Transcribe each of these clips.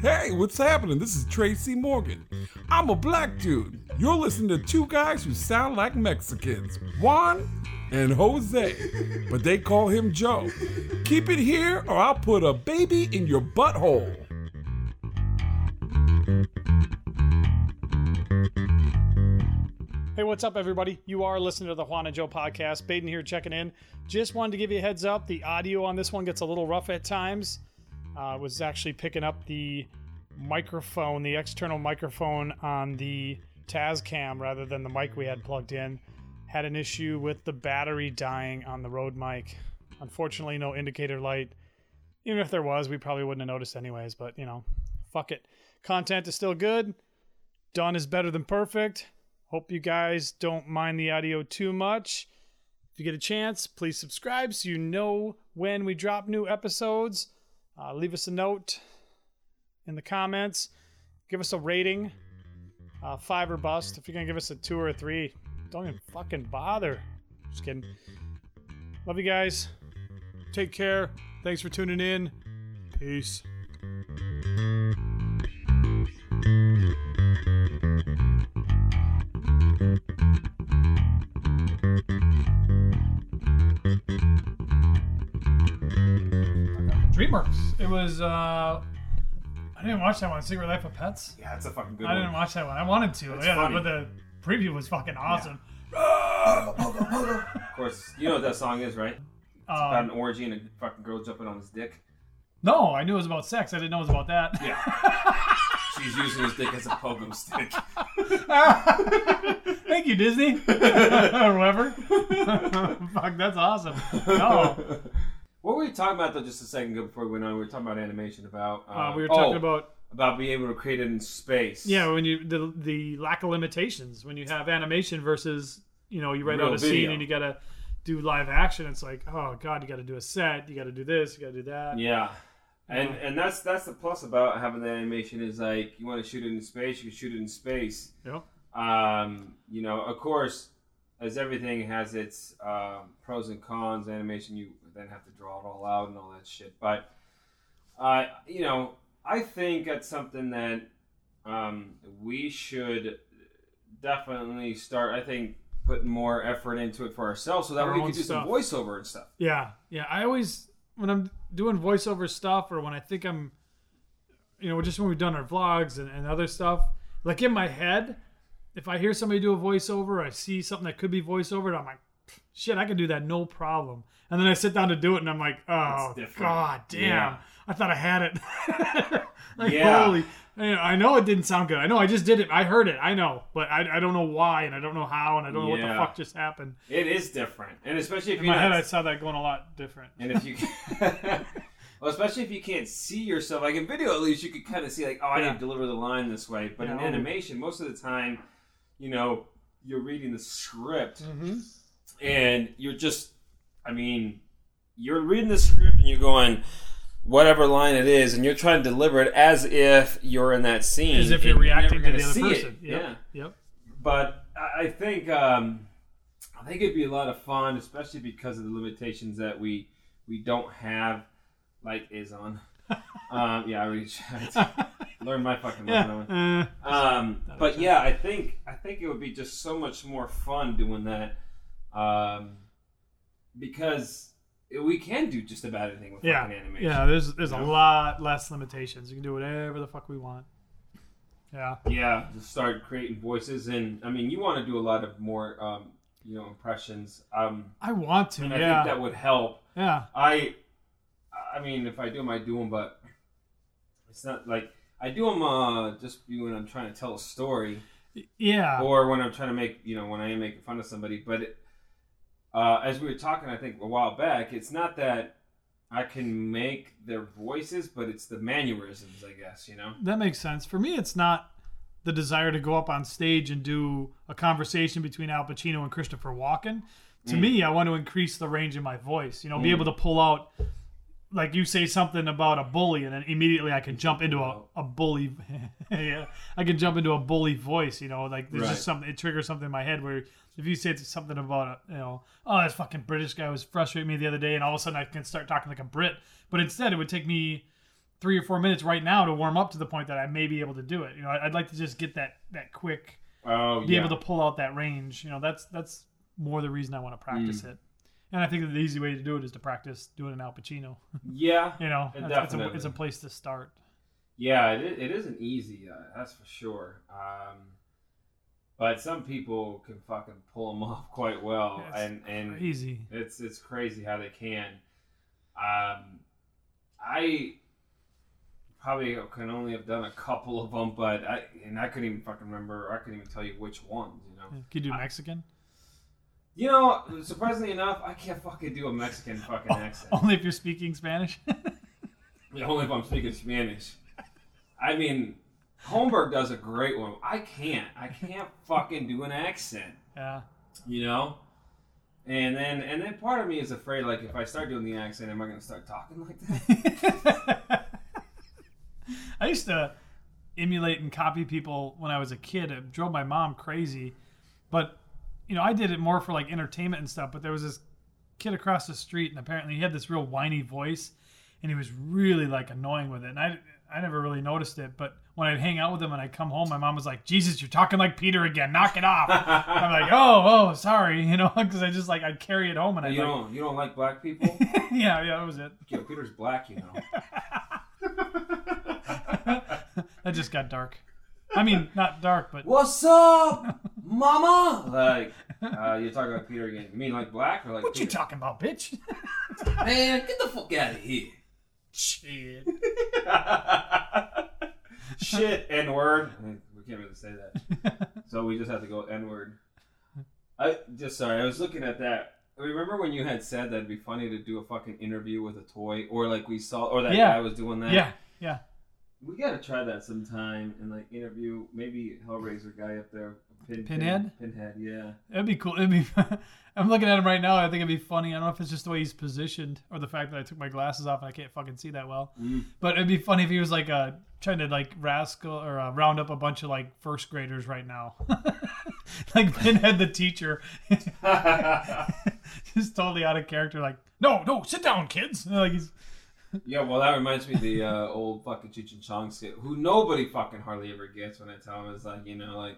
Hey, what's happening? This is Tracy Morgan. I'm a black dude. You're listening to two guys who sound like Mexicans Juan and Jose, but they call him Joe. Keep it here, or I'll put a baby in your butthole. What's up, everybody? You are listening to the Juan and Joe podcast. Baden here checking in. Just wanted to give you a heads up. The audio on this one gets a little rough at times. I uh, was actually picking up the microphone, the external microphone on the Tascam rather than the mic we had plugged in. Had an issue with the battery dying on the Rode mic. Unfortunately, no indicator light. Even if there was, we probably wouldn't have noticed anyways, but you know, fuck it. Content is still good. Done is better than perfect. Hope you guys don't mind the audio too much. If you get a chance, please subscribe so you know when we drop new episodes. Uh, leave us a note in the comments. Give us a rating. Uh, five or bust. If you're going to give us a two or a three, don't even fucking bother. Just kidding. Love you guys. Take care. Thanks for tuning in. Peace. DreamWorks. It was. uh I didn't watch that one. Secret Life of Pets. Yeah, it's a fucking good one. I one. didn't watch that one. I wanted to. It's yeah, funny. but the preview was fucking awesome. Of course, you know what that song is, right? About Uh, an orgy and a fucking girl jumping on his dick. no, I knew it was about sex. I didn't know it was about that. Yeah. She's using his dick as a pogo stick. Thank you, Disney. or whoever. Fuck, that's awesome. No, What were we talking about though? Just a second ago before we went on, we were talking about animation. About uh, uh, we were oh, talking about about being able to create it in space. yeah when you the the lack of limitations when you have animation versus you know you write Real out a scene and you gotta do live action. It's like oh god, you got to do a set. You got to do this. You got to do that. Yeah. And Yeah. and that's that's the plus about having the animation is like you want to shoot it in space, you can shoot it in space. Yeah. Um, you know, of course, as everything has its um, pros and cons, animation you then have to draw it all out and all that shit. But uh, you know, I think that's something that um, we should definitely start. I think putting more effort into it for ourselves, so that Our we can do stuff. some voiceover and stuff. Yeah, yeah. I always when I'm doing voiceover stuff, or when I think I'm, you know, just when we've done our vlogs and, and other stuff, like in my head, if I hear somebody do a voiceover, I see something that could be voiceover, I'm like, shit, I can do that, no problem. And then I sit down to do it, and I'm like, oh god damn, Yeah. I thought I had it. like Yeah. holy. I know it didn't sound good. I know I just did it. I heard it. I know, but I, I don't know why, and I don't know how, and I don't know what the fuck just happened. It is different, and especially if In my not head, I saw that going a lot different. And if you, well, especially if you can't see yourself, like in video, at least you could kind of see, like, oh, I Yeah. need to deliver the line this way. But in animation, most of the time, you know, you're reading the script, Mm-hmm. And you're just, I mean, you're reading the script, and you're going. Whatever line it is, and you're trying to deliver it as if you're in that scene, as if you're reacting never to the other person. Yep. Yeah, Yep. but I think um, I think it'd be a lot of fun, especially because of the limitations that we we don't have, like is on. um, yeah, I already learned my fucking lesson. Yeah. Uh, Um, but yeah, I think I think it would be just so much more fun doing that, um, because we can do just about anything with yeah. fucking animation. Yeah. There's there's a know? lot less limitations. You can do whatever the fuck we want. Yeah. Yeah, just start creating voices, and I mean, you want to do a lot of more, um, you know, impressions. Um, I want to. and I yeah. think that would help. yeah. I, I mean, if I do them, I do them, but it's not like I do them uh, just when I'm trying to tell a story, Yeah. or when I'm trying to make, you know, when I am making fun of somebody. But it, uh, as we were talking, I think a while back, it's not that I can make their voices, but it's the mannerisms, I guess. You know. That makes sense. For me, it's not the desire to go up on stage and do a conversation between Al Pacino and Christopher Walken. To Mm. me, I want to increase the range of my voice. You know, be able to pull out like you say something about a bully, and then immediately I can jump into a, a bully. yeah, I can jump into a bully voice. You know, like there's Right. just something. It triggers something in my head where if you say something about a, you know, oh, this fucking British guy was frustrating me the other day, and all of a sudden I can start talking like a Brit. But instead, it would take me three or four minutes right now to warm up to the point that I may be able to do it. You know, I'd like to just get that that quick, Oh, be yeah. able to pull out that range. You know, that's that's more the reason I want to practice Mm. it. And I think that the easy way to do it is to practice doing an Al Pacino. yeah. You know, it's, a, it's a place to start. Yeah, it, it isn't easy, uh, that's for sure. Um, but some people can fucking pull them off quite well, It's and and Crazy. it's it's crazy how they can. Um, I probably can only have done a couple of them, but I and I couldn't even fucking remember. I couldn't even tell you which ones. You know. Can you do Mexican? You know, surprisingly enough, I can't fucking do a Mexican fucking accent. Only if you're speaking Spanish. Yeah, Only if I'm speaking Spanish. I mean, Holmberg does a great one. I can't. I can't fucking do an accent. yeah. You know. And then, and then part of me is afraid, like, if I start doing the accent, am I going to start talking like that? I used to emulate and copy people when I was a kid. It drove my mom crazy. But, you know, I did it more for like entertainment and stuff. But there was this kid across the street, and apparently he had this real whiny voice, and he was really like annoying with it. And I, I never really noticed it. But when I'd hang out with him and I'd come home, my mom was like, Jesus, you're talking like Peter again. Knock it off. I'm like, oh, oh, sorry, you know, because I just like, I'd carry it home and I'd you like, don't, you don't like black people? yeah, yeah, that was it. Yo, Peter's black, you know. that just got dark. I mean, not dark, but What's up, mama? Like, uh, you're talking about Peter again. You mean like black or like what you Peter? talking about, bitch? Man, get the fuck out of here. Shit. Shit, N word. We can't really say that. So we just have to go N word. I just sorry, I was looking at that. Remember when you had said that'd be funny to do a fucking interview with a toy, or like we saw, or that Yeah. guy was doing that. Yeah, yeah. We gotta try that sometime and like interview maybe Hellraiser guy up there. Pin, Pinhead? Pin, Pinhead, yeah. It'd be cool. It'd be. I'm looking at him right now. I think it'd be funny. I don't know if it's just the way he's positioned or the fact that I took my glasses off and I can't fucking see that well. Mm. But it'd be funny if he was like uh, trying to like rascal or uh, round up a bunch of like first graders right now, like Pinhead the teacher, just totally out of character. Like, no, no, sit down, kids. Like he's Yeah, well, that reminds me of the uh, old fucking Cheech and Chong skit, who nobody fucking hardly ever gets when I tell them. It's like, you know, like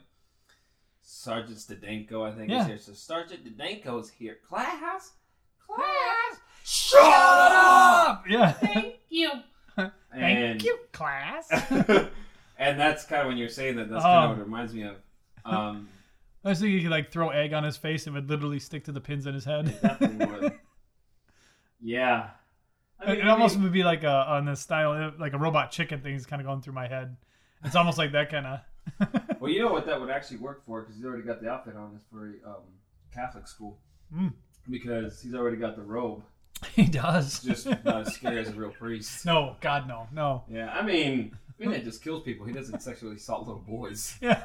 Sergeant Stedenko, I think, Yeah. is here. So Sergeant Stedenko's here. Class? Class? shut up. Yeah. Thank you. Thank And, you, class. and that's kind of when you're saying that, that's kind Oh. of what it reminds me of. Um, I was thinking you could like throw egg on his face and it would literally stick to the pins in his head. definitely would. Yeah. I It, mean, it almost maybe- would be like a on the style like a robot chicken thing is kind of going through my head. It's almost like that kind of. Well, you know what that would actually work for because he's already got the outfit on. It's for um, Catholic school. Mm. Because he's already got the robe. he does. Just not as scary as a real priest. no, God, no, no. Yeah, I mean, Pinhead just kills people. He doesn't sexually assault little boys. Yeah.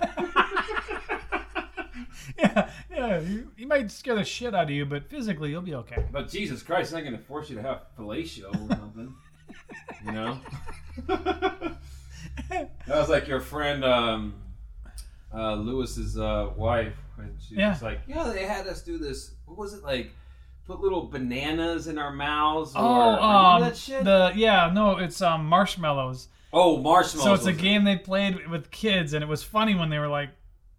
yeah, yeah. You, he might scare the shit out of you, but physically you'll be okay. But Jesus Christ, he's not going to force you to have fellatio or something. You know? that was like your friend um, uh, Lewis's uh, wife. When she Yeah. was like, yeah, they had us do this. What was it like? Put little bananas in our mouths? Or, Oh, um, that shit? the yeah, no, it's um marshmallows. oh, marshmallows. So it's a game they played with kids, and it was funny when they were like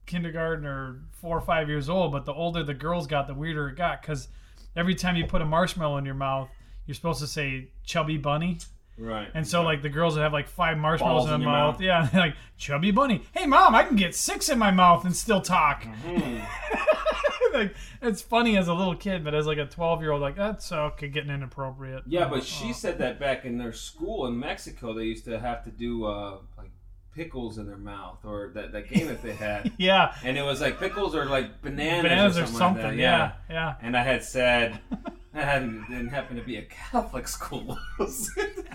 kindergarten or four or five years old. But the older the girls got, the weirder it got because every time you put a marshmallow in your mouth, you're supposed to say "chubby bunny," Right. and so like the girls would have like five marshmallows Balls in their mouth. mouth. Yeah, like chubby bunny. Hey mom, I can get six in my mouth and still talk. Hmm. like it's funny as a little kid, but as like a twelve year old, like that's okay, getting inappropriate. Yeah, Oh, but she oh. said that back in their school in Mexico, they used to have to do uh, like pickles in their mouth, or that, that game that they had, yeah, and it was like pickles or like bananas, bananas or or something. something. like that. yeah, yeah. And I had said, I hadn't, it didn't happen to be a Catholic school.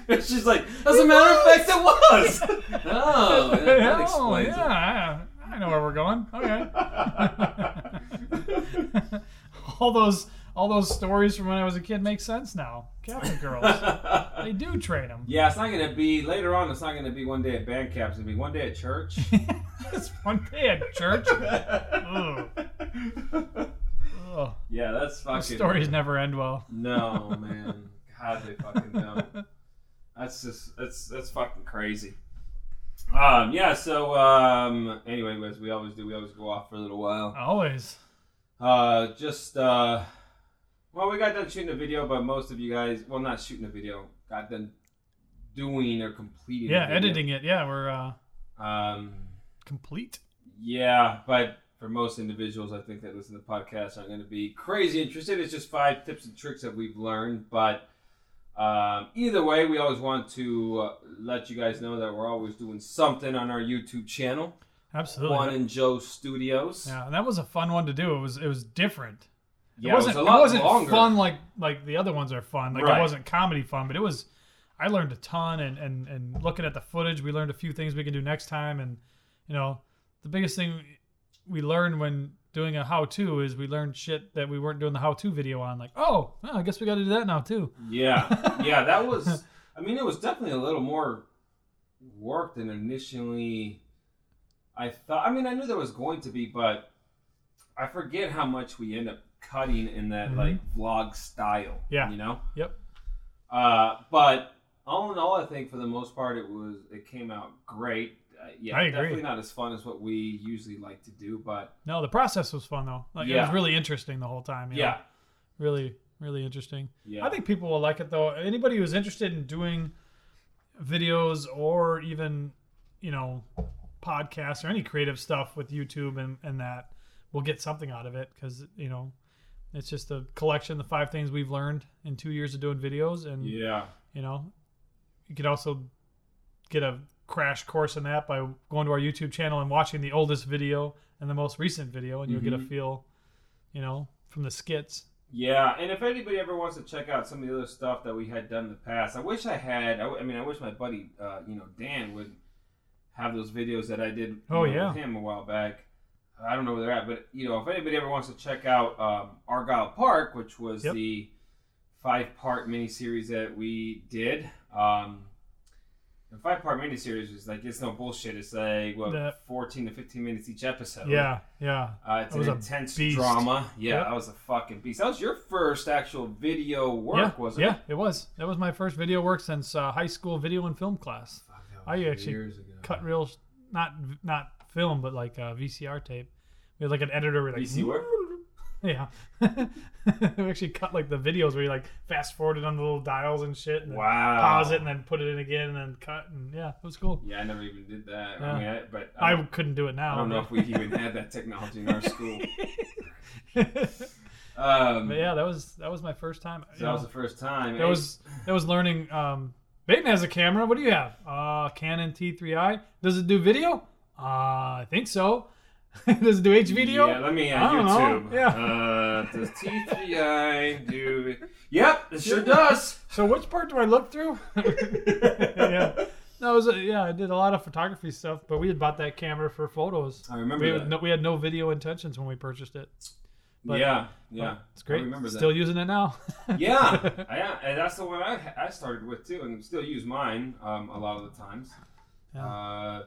She's like, as a matter of fact, it was. oh, that, that oh, explains yeah, I, I know where we're going. Okay. all those all those stories from when I was a kid make sense now. Captain girls, they do train them. yeah, it's not gonna be later on. It's not gonna be one day at band camp. It's gonna be one day at church. it's one day at church. Ugh. Ugh. yeah, that's fucking. Those stories never end well. No, man. God, they fucking don't. That's just that's that's fucking crazy. Um, yeah. So um, anyway, as we always do, we always go off for a little while. Always. Uh, just uh, well, we got done shooting a video, but most of you guys, well, not shooting a video, got done doing or completing. Yeah, editing it. Yeah, we're uh, Um, complete. yeah, but for most individuals, I think that listen to the podcast aren't going to be crazy interested. It's just five tips and tricks that we've learned. But um, either way, we always want to uh, let you guys know that we're always doing something on our YouTube channel, Absolutely. Juan and Joe Studios. Yeah, and that was a fun one to do. It was it was different. Yeah, it wasn't, was a lot it wasn't longer. fun like like the other ones are fun. Like Right. it wasn't comedy fun, but it was. I learned a ton, and, and and looking at the footage, we learned a few things we can do next time. And you know, the biggest thing we learned when doing a how-to is we learned shit that we weren't doing the how-to video on. Like, oh, well, I guess we got to do that now too. Yeah, yeah, that was. I mean, it was definitely a little more work than initially I thought. I mean, I knew there was going to be, but I forget how much we end up cutting in that Mhm. like vlog style. Yeah. you know. Yep. Uh, but all in all, I think for the most part, it was it came out great. Uh, yeah, I agree. definitely not as fun as what we usually like to do, but No, the process was fun though. Like it was really interesting the whole time. you know? yeah, really really interesting. yeah. I think people will like it though. Anybody who's interested in doing videos or even, you know, podcasts or any creative stuff with YouTube and, and that will get something out of it because, you know, it's just a collection, the five things we've learned in two years of doing videos. And, yeah, you know, you could also get a crash course in that by going to our YouTube channel and watching the oldest video and the most recent video, and you'll get a Mhm. feel, you know, from the skits. Yeah, and if anybody ever wants to check out some of the other stuff that we had done in the past, I wish I had. I, w- I mean, I wish my buddy, uh, you know, Dan would have those videos that I did. Oh, know, yeah. with him a while back. I don't know where they're at, but you know, if anybody ever wants to check out um, Argyle Park, which was Yep. the five-part miniseries that we did. Um, the five-part miniseries is like it's no bullshit. It's like what The- fourteen to fifteen minutes each episode. Yeah, yeah. Uh, it's That an intense drama. Yeah, Yep. that was a fucking beast. That was your first actual video work, yeah, wasn't yeah, it? Yeah, it was. That was my first video work since uh, high school video and film class. Fuck, I actually. Cut real, not not film, but like uh, VCR tape. We had like an editor with like VC work? Yeah, we actually cut like the videos where you like fast forwarded on the little dials and shit, and Wow. pause it and then put it in again and then cut and yeah, it was cool. Yeah, I never even did that. Yeah. I mean, I, but I I couldn't do it now. I don't know if we even had that technology in our school. Um, but yeah, that was that was my first time. so that was the first time. That was that was learning. Um, Bateman has a camera. What do you have? Uh, Canon T3i. Does it do video? Uh, I think so. Does it do H video? Yeah, let me add don't know. YouTube. Yeah. Uh, does T3i do? Yep, it sure does. So which part do I look through? yeah. That was yeah. I did a lot of photography stuff, but we had bought that camera for photos. I remember We that. had, no, we had no video intentions when we purchased it. but- yeah, yeah. It's great. I remember that. Still using it now. yeah, yeah, and that's the one I, I started with too, and still use mine um, a lot of the times. Yeah. Uh,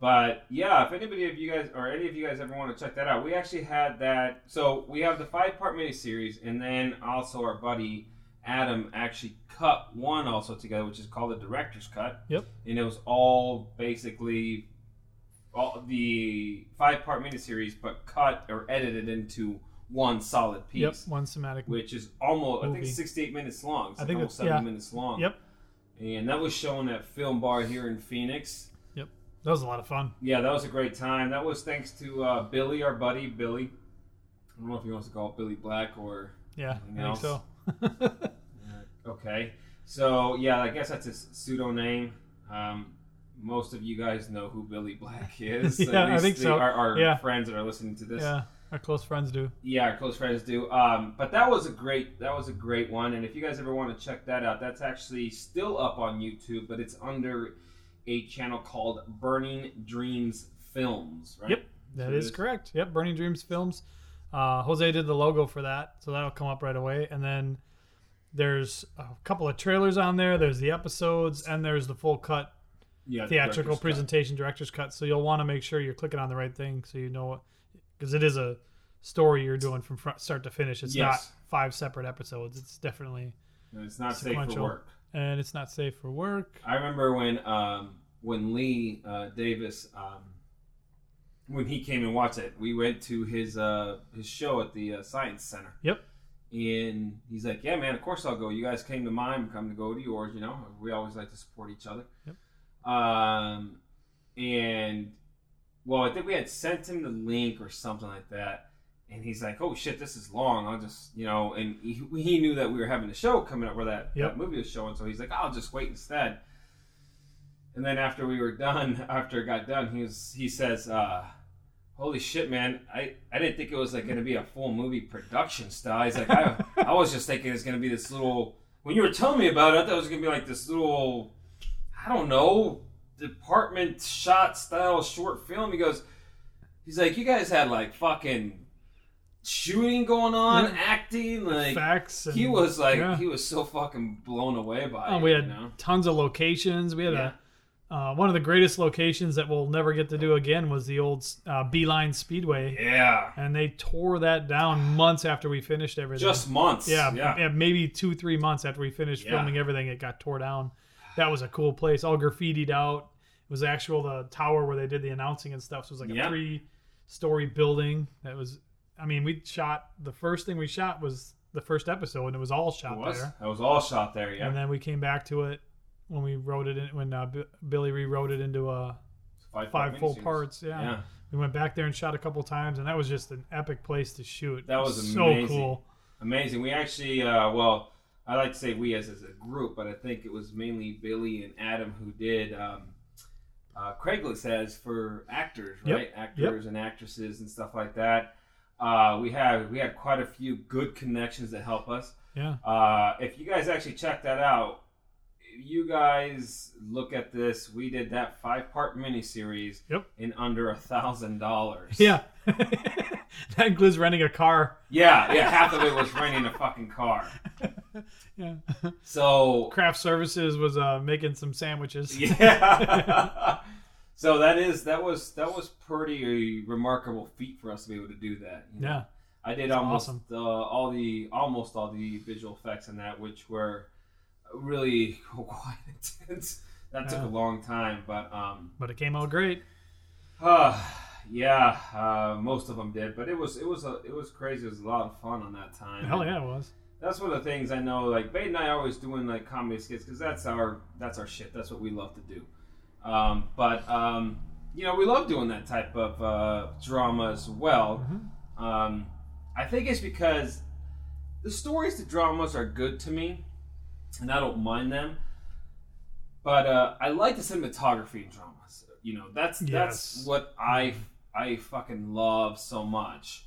but yeah, if anybody of you guys or any of you guys ever want to check that out, we actually had that. So we have the five part miniseries, and then also our buddy Adam actually cut one also together, which is called the director's cut. Yep. And it was all basically all the five part miniseries, but cut or edited into one solid piece Yep. One somatic. which is almost I think 68 minutes long. It's I like think almost seven yeah. minutes long. Yep. And that was shown at FilmBar here in Phoenix. That was a lot of fun. Yeah, that was a great time. That was thanks to uh, Billy, our buddy Billy. I don't know if he wants to call it Billy Black or Yeah, Anything I think else? so. okay. So yeah, I guess that's his pseudo name. Um, most of you guys know who Billy Black is. Yeah, I think the- so. Our, our Yeah. friends that are listening to this. yeah, our close friends do. Yeah, our close friends do. Um, but that was a great that was a great one, and if you guys ever want to check that out, that's actually still up on YouTube, but it's under a channel called Burning Dreams Films. Right? Yep, That So it is is- correct. Yep, Burning Dreams Films. Uh, Jose did the logo for that, so that'll come up right away. And then there's a couple of trailers on there. There's the episodes, and there's the full cut Yeah, theatrical director's cut. presentation, director's cut. So you'll want to make sure you're clicking on the right thing, so you know, because it is a story you're doing from front, start to finish. It's not five separate episodes. It's definitely, And it's not safe for Sequential. work. And it's not safe for work. I remember when um, when Lee uh, Davis um, when he came and watched it, we went to his uh, his show at the uh, Science Center. Yep. And he's like, "Yeah, man, of course I'll go. You guys came to mine, I'm coming to go to yours. You know, we always like to support each other." Yep. Um, and well, I think we had sent him the link or something like that. And he's like, "Oh shit, this is long. I'll just, you know." And he, he knew that we were having a show coming up where that, Yep. that movie was showing, so he's like, "I'll just wait instead." And then after we were done, after it got done, he was he says, uh, "Holy shit, man! I, I didn't think it was like going to be a full movie production style." He's like, "I, I was just thinking it's going to be this little." When you were telling me about it, I thought it was going to be like this little, I don't know, department shot style short film. He goes, he's like, "You guys had like fucking shooting going on, Yeah. acting, like." Facts. He was like, yeah. he was so fucking blown away by Oh, it. we had you know? tons of locations. We had Yeah. a uh, one of the greatest locations that we'll never get to do again was the old uh, Beeline Speedway, Yeah. and they tore that down months after we finished everything. Just months. yeah, Yeah. maybe two, three months after we finished filming everything, it got tore down. That was a cool place, all graffitied out. It was actual the tower where they did the announcing and stuff. So it was like a three-story building. That was, I mean, we shot the first thing we shot was the first episode, and it was all shot It was. there. That was all shot there, yeah. And then we came back to it when we wrote it in, when uh, B- Billy rewrote it into uh, five, five full parts. Yeah. Yeah. we went back there and shot a couple times, and that was just an epic place to shoot. That was so amazing. cool. Amazing. We actually, uh, well, I like to say we as, as a group, but I think it was mainly Billy and Adam who did um, uh, Craigslist ads for actors, Yep. right? Actors and actresses and stuff like that. Uh, we have we had quite a few good connections that help us. Yeah, Uh, if you guys actually check that out, you guys look at this. We did that five part miniseries Yep. in under a thousand dollars. yeah. that includes renting a car. Yeah, yeah. Half of it was renting a fucking car. Yeah. So Craft Services was uh, making some sandwiches. yeah. so that is that was that was pretty remarkable feat for us to be able to do that. you know. Yeah. I did That's almost awesome. uh, all the almost all the visual effects in that, which were really quite intense. That took a long time, but um, But it came out great. uh, yeah, uh, most of them did. But it was it was a, it was crazy. It was a lot of fun on that time. Hell yeah, it was. that's one of the things I know. Like Bade and I are always doing like comedy skits because that's our that's our shit. That's what we love to do. Um, but um, you know, we love doing that type of uh, drama as well. Mhm. Um, I think it's because the stories, the dramas are good to me, and I don't mind them. But uh, I like the cinematography in dramas. You know, that's that's what I I fucking love so much.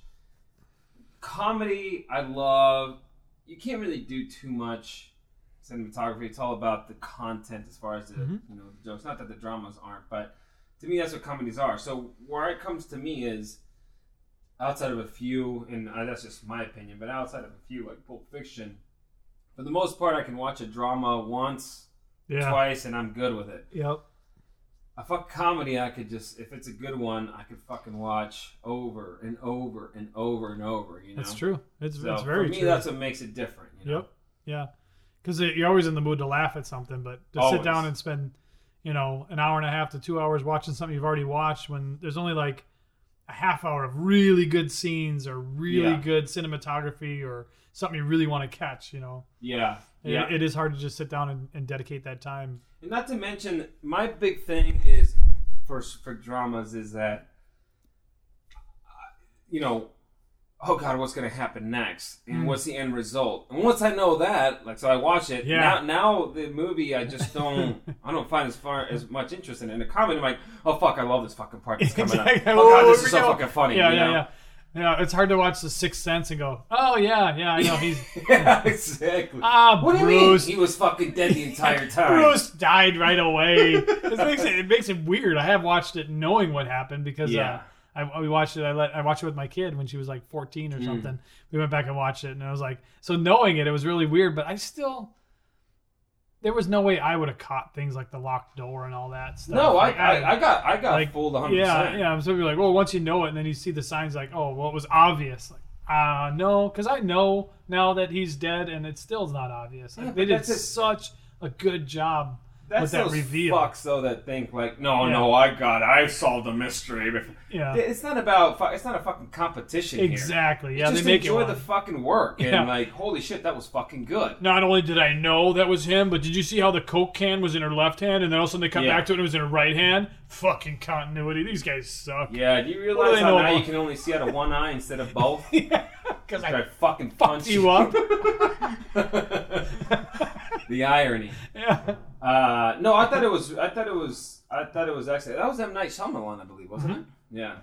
Comedy, I love. You can't really do too much cinematography. It's all about the content as far as the Mhm. you know the jokes. Not that the dramas aren't, but to me that's what comedies are. So where it comes to me is outside of a few, and uh, that's just my opinion, but outside of a few like Pulp Fiction, for the most part, I can watch a drama once, Yeah. twice, and I'm good with it. Yep. A fuck comedy, I could just if it's a good one, I could fucking watch over and over and over and over. You know, That's true. It's, So it's very for me, true. that's what makes it different. You know? Yep. Yeah. Because you're always in the mood to laugh at something, but to sit down and spend, you know, an hour and a half to two hours watching something you've already watched when there's only like a half hour of really good scenes or really Yeah. good cinematography or something you really want to catch, you know. Yeah, It- yeah. it is hard to just sit down and, and dedicate that time. And not to mention, my big thing is for for dramas is that, uh, you know, oh god, what's going to happen next, and Mm. what's the end result? And once I know that, like, so I watch it. Yeah. Now, now the movie, I just don't, I don't find as far as much interest in it. In the comedy, I'm like, oh fuck, I love this fucking part that's coming Exactly. up. Oh god, this is so go. fucking funny. yeah, yeah, know? yeah. Yeah, it's hard to watch The Sixth Sense and go, oh yeah, yeah, I know he's yeah, exactly. ah what do you Bruce. mean? He was fucking dead the entire time. Bruce died right away. it makes it, it makes it weird. I have watched it knowing what happened because Yeah. uh, I we watched it. I let I watched it with my kid when she was like 14 or something. We went back and watched it, and I was like, so knowing it, it was really weird. But I still, there was no way I would have caught things like the locked door and all that stuff. No, I, Like, I, I got I got like, fooled 100. Yeah, yeah. So you're like, well, once you know it, and then you see the signs, like, oh, well, it was obvious. Like, uh no, because I know now that he's dead, and it still is not obvious. Like, Yeah, they did such a good job That's that those reveal. fucks though that think like, no, Yeah. no, I got, it. I solved the mystery. before." Yeah, It's not about, it's not a fucking competition here. exactly. Yeah, Just they make enjoy the fucking work and Yeah. like, holy shit, that was fucking good. Not only did I know that was him, but did you see how the Coke can was in her left hand, and then all of a sudden they come Yeah. back to it and it was in her right hand? Fucking continuity. These guys suck. Yeah, do you realize how now you can only see out of one eye instead of both? Because I I fucking fucked punch you up. the irony. yeah. Uh, no, I thought it was. I thought it was. I thought it was actually that was M Night Shyamalan, I believe, wasn't Mm-hmm. it? Yeah,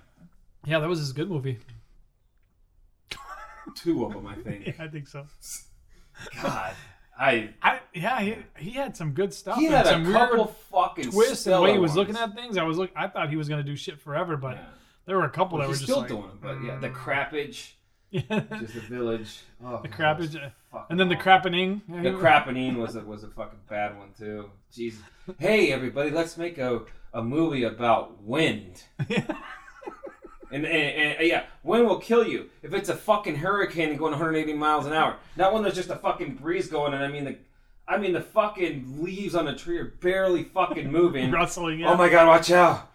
yeah, that was his good movie. two of them, I think. Yeah, I think so. God, I I yeah, he, he had some good stuff. he had a couple fucking twists the way he was ones. looking at things. I was look. I thought he was gonna do shit forever, but Yeah. there were a couple Well, that were just still like, doing them, but yeah, mm. the crappage, yeah, just a village. Oh, the God, crappage, that was uh, fucking and then the awful. crappening. The crappening was a, was a fucking bad one too. Jesus. Hey everybody, let's make a, a movie about wind. And, and, and uh, yeah, wind will kill you if it's a fucking hurricane going 180 miles an hour. Not when there's just a fucking breeze going, and I mean the, I mean the fucking leaves on a tree are barely fucking moving. rustling. Yeah. Oh my god, watch out!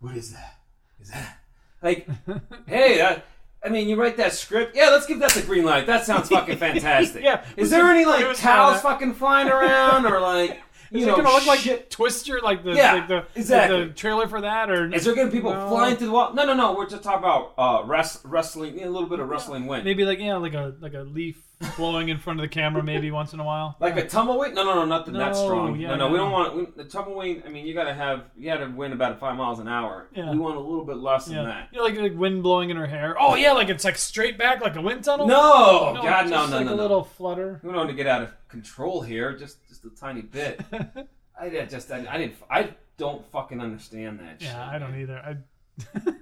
What is that? Is that like? hey, that. I mean, you write that script. Yeah, let's give that the green light. That sounds fucking fantastic. Yeah. Is there any like cows kinda- fucking flying around or like you Is know it gonna look like shit? Twister, like the Yeah, like the, exactly. the trailer for that, or Is there gonna be people No. flying through the wall? No, no, no. We're just talking about uh, rest, wrestling. yeah, A little bit of wrestling wind. maybe like yeah, like a like a leaf blowing in front of the camera, maybe once in a while. Like a tumbleweed? No, no, no, nothing that No, strong. yeah, no, no, we no. don't want we, the tumbleweed. I mean, you gotta have you gotta win about five miles an hour. Yeah. We want a little bit less than Yeah, that. you know, like like wind blowing in her hair. Oh yeah, like it's like straight back, like a wind tunnel. No, no, God, no, just no, like no, a no. little flutter. We don't want to get out of control here. Just, just a tiny bit. I did- just, I, I didn't, I don't fucking understand that. shit, Yeah, I don't man. either. I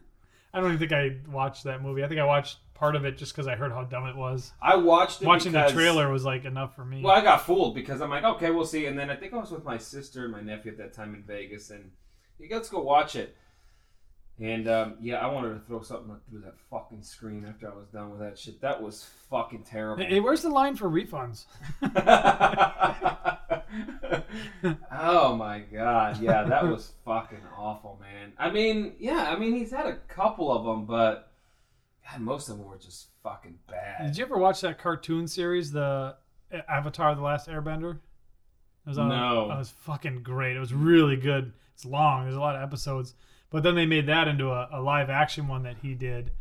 I don't even think I watched that movie. I think I watched part of it just because I heard how dumb it was. I watched it Watching because, the trailer was like enough for me. Well, I got fooled because I'm like, okay, we'll see. And then I think I was with my sister and my nephew at that time in Vegas, and he goes, let's go watch it. And um, yeah, I wanted to throw something through that fucking screen after I was done with that shit. That was fucking terrible. Hey, where's the line for refunds? oh my god, yeah, that was fucking awful, man. I mean, yeah, I mean, he's had a couple of them, but God, most of them were just fucking bad. Did you ever watch that cartoon series, the Avatar: The Last Airbender? It was on, No. It was fucking great. It was really good. It's long. There's a lot of episodes, but then they made that into a, a live action one that he did.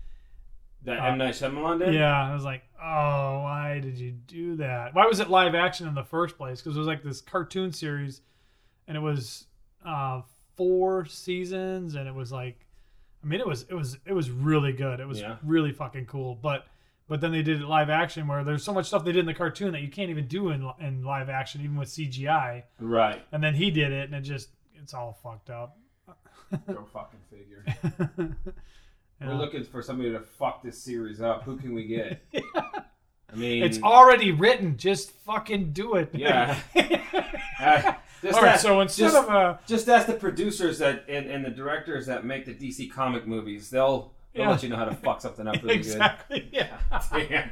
That Uh, M Night Shyamalan did? Yeah, I was like, oh, why did you do that? Why was it live action in the first place? Because it was like this cartoon series, and it was uh, four seasons, and it was like, I mean, it was it was it was really good. It was Yeah. really fucking cool. But but then they did it live action where there's so much stuff they did in the cartoon that you can't even do in in live action, even with CGI. Right. And then he did it, and it just it's all fucked up. Go fucking figure. Yeah. We're looking for somebody to fuck this series up. Who can we get? I mean, It's already written. Just fucking do it. Yeah. Just All right, ask, so instead just, of uh, just ask the producers that and, and the directors that make the DC comic movies. They'll they'll Yeah. let you know how to fuck something up really exactly, yeah. good. Damn.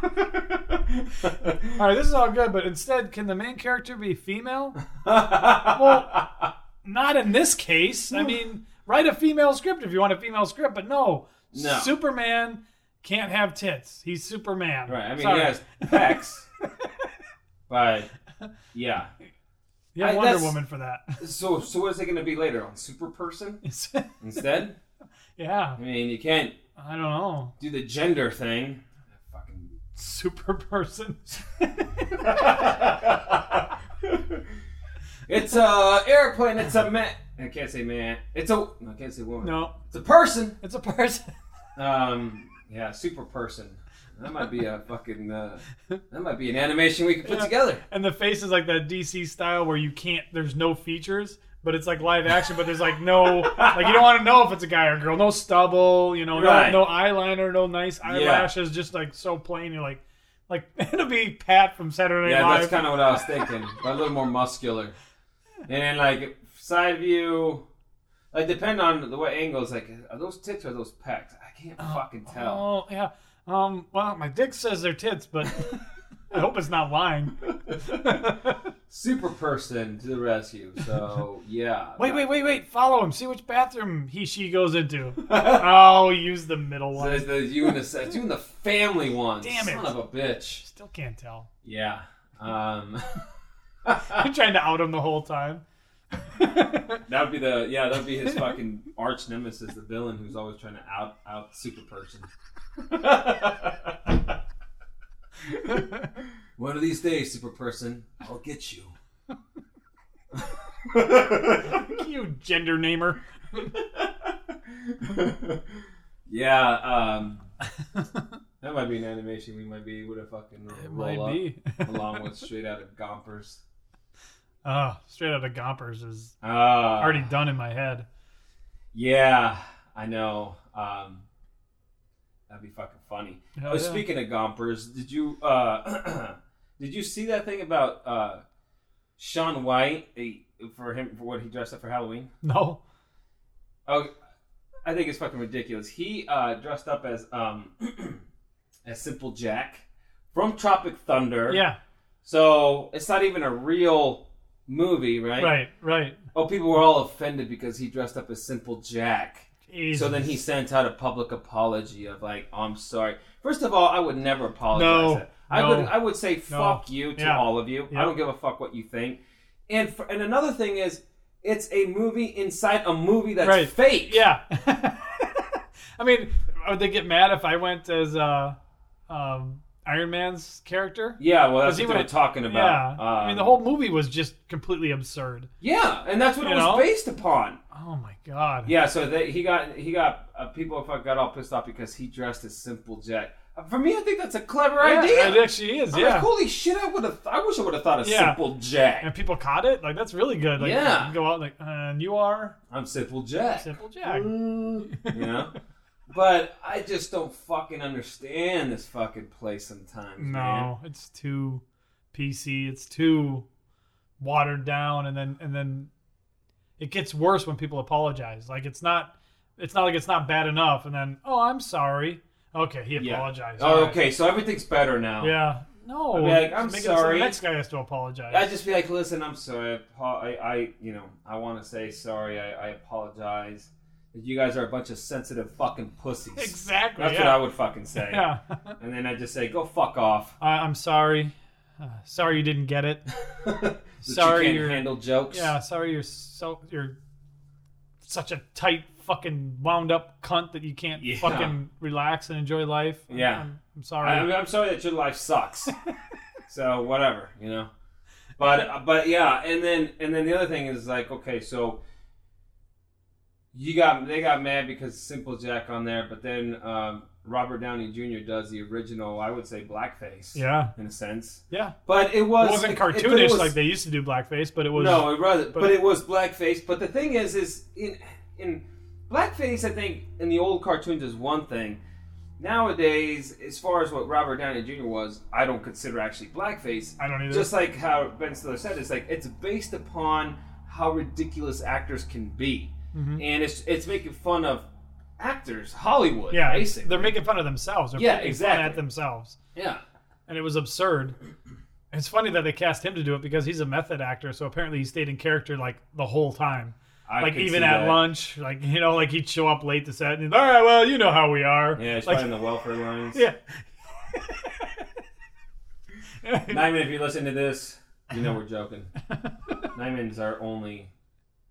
All right, this is all good, but instead, can the main character be female? Well, not in this case. I mean, write a female script if you want a female script, but no, No. Superman can't have tits. He's Superman. right. I mean, Sorry. he has pecs, but yeah. You have I- Wonder that's- Woman for that. So so what is it going to be later on? Super person instead? yeah, I mean, you can't I don't know. do the gender thing. Fucking Super person. it's a airplane. It's a man. I can't say man. It's a. no, I can't say woman. No, It's a person. it's a person. Um. Yeah. Super person. That might be a fucking. Uh, that might be an animation we could put Yeah. together. And the face is like that DC style where you can't. There's no features, but it's like live action. But there's like no, like you don't want to know if it's a guy or a girl. No stubble, you know, Right. no, no eyeliner, no nice eyelashes, just like so plain. You're like, like it'll be Pat from Saturday Night Yeah, Live. that's kind of what I was thinking. but a little more muscular. And then like side view, like depend on the what angles. Like are those tits or those pecs? I can't fucking tell. Oh yeah. Um. Well, my dick says they're tits, but I hope it's not lying. Super person to the rescue. So yeah. Wait, wait, wait, wait! Follow him. See which bathroom he she goes into. oh, use the middle one. it's the you and the it's you and the family one. Damn it. Son of a bitch. Still can't tell. Yeah. Um. I'm trying to out him the whole time. That would be the yeah. That would be his fucking arch nemesis, the villain who's always trying to out out super person. One of these days, super person, I'll get you. you gender namer. yeah. Um. That might be an animation we might be able to fucking It roll might up be. along with straight out of Gompers. Oh, straight out of Gompers is Ah, already done in my head. Yeah, I know. Um, that'd be fucking funny. Hell oh, yeah. speaking of Gompers, did you uh, did you see that thing about uh, Shaun White for him for what he dressed up for Halloween? No. Oh, I think it's fucking ridiculous. He uh, dressed up as um, as Simple Jack from Tropic Thunder. Yeah. So it's not even a real movie, right? Right. Right. Oh, people were all offended because he dressed up as Simple Jack. So then he sent out a public apology of like, "I'm sorry." First of all, I would never apologize. No, I no, would I would say fuck you to Yeah. all of you. I don't give a fuck what you think. And for, and another thing is, it's a movie inside a movie that's Right. fake. Yeah. I mean, would they get mad if I went as uh, um, Iron Man's character? Yeah, well, that's what they were talking Yeah. about. I mean, the Um, whole movie was just completely absurd. yeah, and that's what it was know? based upon. Oh my god. Yeah, so they, he got he got uh, people got all pissed off because he dressed as Simple Jack. Uh, For me, I think that's a clever Yeah, idea. It actually is. I'm Yeah. like, holy shit! I would have. I wish I would have thought of Yeah. Simple Jack. and people caught it. Like that's really good. Like, Yeah. you go out like, and you are I'm Simple Jack. simple Jack. you know. But I just don't fucking understand this fucking place sometimes. man. No, it's too PC. It's too watered down, and then and then it gets worse when people apologize. Like it's not, it's not like it's not bad enough, and then oh, I'm sorry. Okay, he Yeah. apologized. Oh, okay. So everything's better now. Yeah. No. I'd be like, I'm make it so the sorry. next guy has to apologize. I just be like, listen, I'm sorry. I, apo- I, I you know, I want to say sorry. I, I apologize. You guys are a bunch of sensitive fucking pussies. exactly. That's yeah. what I would fucking say. Yeah. And then I just say, go fuck off. I, I'm sorry. Uh, sorry you didn't get it. Sorry you can't handle jokes. Yeah, sorry you're so you're such a tight fucking wound up cunt that you can't Yeah. fucking relax and enjoy life. I'm- Yeah. I'm, I'm sorry. I, I'm sorry that your life sucks. so whatever, you know. But but yeah, and then and then the other thing is like, okay, so you got they got mad because Simple Jack on there, but then um, Robert Downey Jr. does the original, I would say, blackface. yeah, In a sense, yeah. but it was It wasn't cartoonish it was- like they used to do blackface, but it was. no, it wasn't. But, but- it was blackface. But the thing is, is in in blackface, I think in the old cartoons is one thing. Nowadays, as far as what Robert Downey Jr. was, I don't consider actually blackface. I don't either. Just like how Ben Stiller said, it's like it's based upon how ridiculous actors can be, Mhm. and it's it's making fun of actors, Hollywood. yeah, basically. they're making fun of themselves. They're Yeah, poking fun exactly. at themselves, yeah, and it was absurd. It's funny that they cast him to do it because he's a method actor, so apparently he stayed in character like the whole time. I like even at that. lunch, like you know, like he'd show up late to set, and all right, well, you know how we are. Yeah, it's like, in the welfare lines. yeah. Nyman, if you listen to this, you know we're joking. Nyman's our only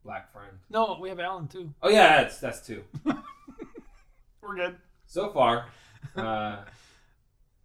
black friend. no, we have Alan too. Oh yeah, that's that's two. We're good. So far, uh,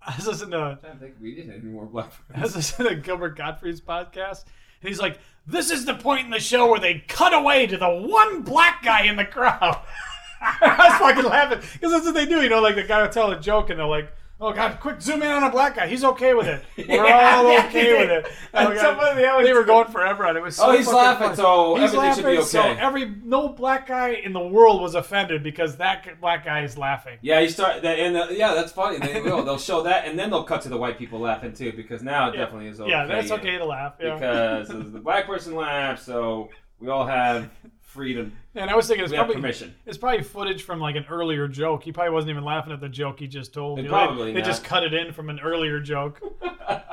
I was listening to I think we did any more black I was listening to Gilbert Gottfried's podcast, and he's like, "This is the point in the show where they cut away to the one black guy in the crowd." I was fucking laughing because that's what they do. You know, like the guy will tell a joke, and they're like, Oh God! Quick, zoom in on a black guy. He's okay with it. We're all okay with it. And Oh, else- they were going forever on it. It was so Oh, he's laughing, funny. so He's everything should be laughing, so every no black guy in the world was offended because that black guy is laughing. Yeah, you start that, and uh, yeah, that's funny. They will. They'll show that, and then they'll cut to the white people laughing too, because now it Yeah. definitely is okay. yeah, that's okay to laugh. Yeah. Because the black person laughs, so we all have freedom. and I was thinking it's probably permission. it's probably footage from like an earlier joke. He probably wasn't even laughing at the joke he just told. It You know, probably they, they just cut it in from an earlier joke.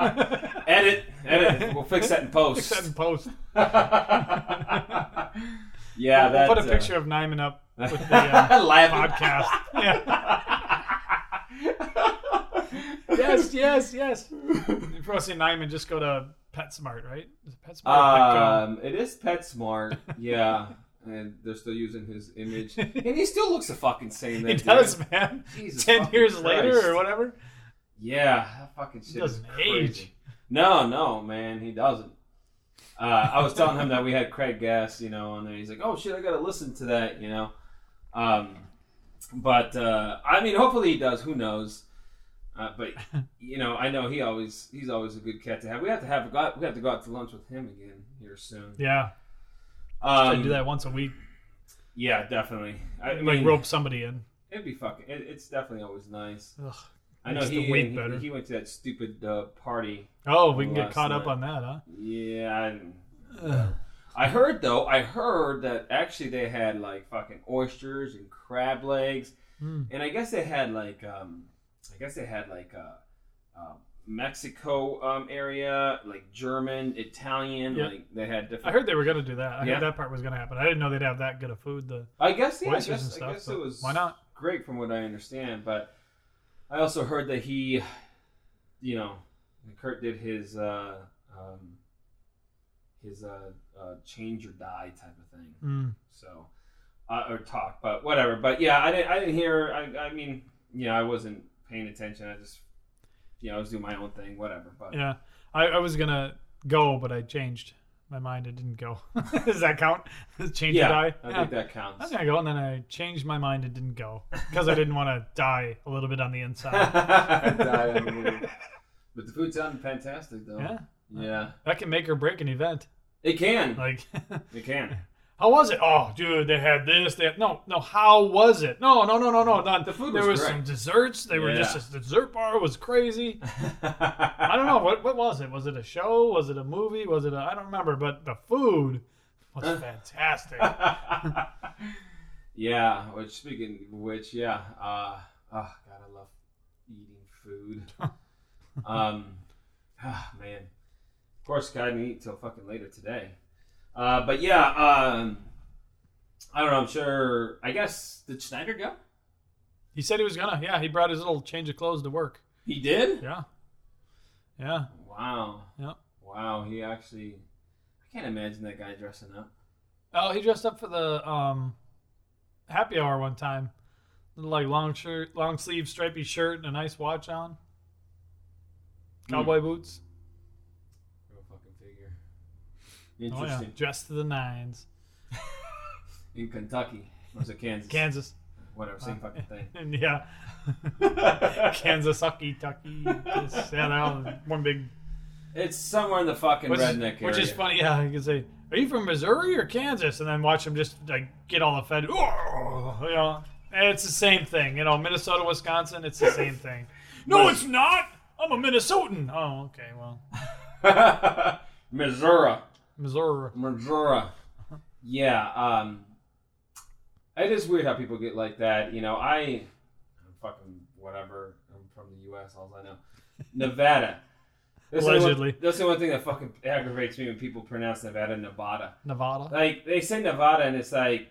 Edit, edit. We'll fix that in post. Fix that in post. yeah, We'll that's put a uh, picture of Nyman up with the uh, podcast. Yeah. yes, yes, yes. If you want to see Nyman, just go to PetSmart, right? Is it PetSmart? Petco? Um, it is PetSmart, yeah, and they're still using his image, and he still looks the fucking same. he does, dude. man. Jesus Ten years later or whatever. Yeah, that fucking shit doesn't age. No, no, man, he doesn't. Uh, I was telling him that we had Craig Gass, you know, on there. He's like, "Oh shit, I gotta listen to that," you know. Um, but uh, I mean, hopefully he does. Who knows? Uh, but you know, I know he always he's always a good cat to have. We have to have we have to go out to lunch with him again here soon. Yeah, I Um, do that once a week. Yeah, definitely. I like mean, rope somebody in. It'd be fucking. It, it's definitely always nice. Ugh. I know he, he better. he went to that stupid uh, party. Oh, we can get caught up on that, huh? Yeah. I, I heard though. I heard that actually they had like fucking oysters and crab legs, Mm. and I guess they had like um, I guess they had like uh, uh, Mexico um area, like German, Italian. Yeah. Like they had different. I heard they were going to do that. I Yeah. heard that part was going to happen. I didn't know they'd have that good of food. The I guess yeah. I guess, and I guess it was why not? great from what I understand, but I also heard that he, you know, Kurt did his uh, um, his uh, uh, change or die type of thing. Mm. So, uh, or talk, but whatever. But yeah, I didn't. I didn't hear. I, I mean, you know, I wasn't paying attention. I just, you know, I was doing my own thing. Whatever. But Yeah, I, I was gonna go, but I changed my mind. It didn't go. Does that count? Change yeah, or die? I Yeah. think that counts. I was gonna go, and then I changed my mind. It didn't go because I didn't want to die a little bit on the inside. Die on the move. but the food sounded fantastic, though. yeah, Yeah, that can make or break an event. it can. Like, It can. How was it? Oh, dude, they had this. They had, no, no. How was it? No, no, no, no, no. Not, The food there was was some desserts. They were just Yeah. the dessert bar was crazy. I don't know what what was it. Was it a show? Was it a movie? Was it a I don't remember. But the food was fantastic. yeah, which speaking of which, yeah, uh, oh god, I love eating food. um, ah, man, of course, I didn't eat till fucking later today. Uh, but yeah, um, I don't know. I'm sure. I guess did Schneider go? He said he was gonna. Yeah, he brought his little change of clothes to work. He did. Yeah, yeah. Wow. Yep. Wow. He actually. I can't imagine that guy dressing up. Oh, he dressed up for the um, happy hour one time. Little like long shirt, long sleeve stripy shirt, and a nice watch on. Cowboy boots. Go fucking figure. Oh yeah, Interesting. dressed to the nines. In Kentucky. Or was it Kansas? Kansas. Whatever, same uh, fucking thing. Yeah, Kansas, Hucky, Tucky. Just, yeah, they're all one big. It's somewhere in the fucking Which is, redneck area. which is funny. Yeah, you can say, "Are you from Missouri or Kansas?" And then watch them just like get all offended. Oh, you know, and it's the same thing. You know, Minnesota, Wisconsin, it's the same thing. No, it's not. I'm a Minnesotan. Oh, okay. Well, Missouri. Missouri. Missouri. Yeah, um it is weird how people get like that. You know, I I'm fucking whatever. I'm from the US, all I know. Nevada. That's the only one- Allegedly. that's the one thing that fucking aggravates me when people pronounce Nevada Nevada. Nevada. Like they say Nevada, and it's like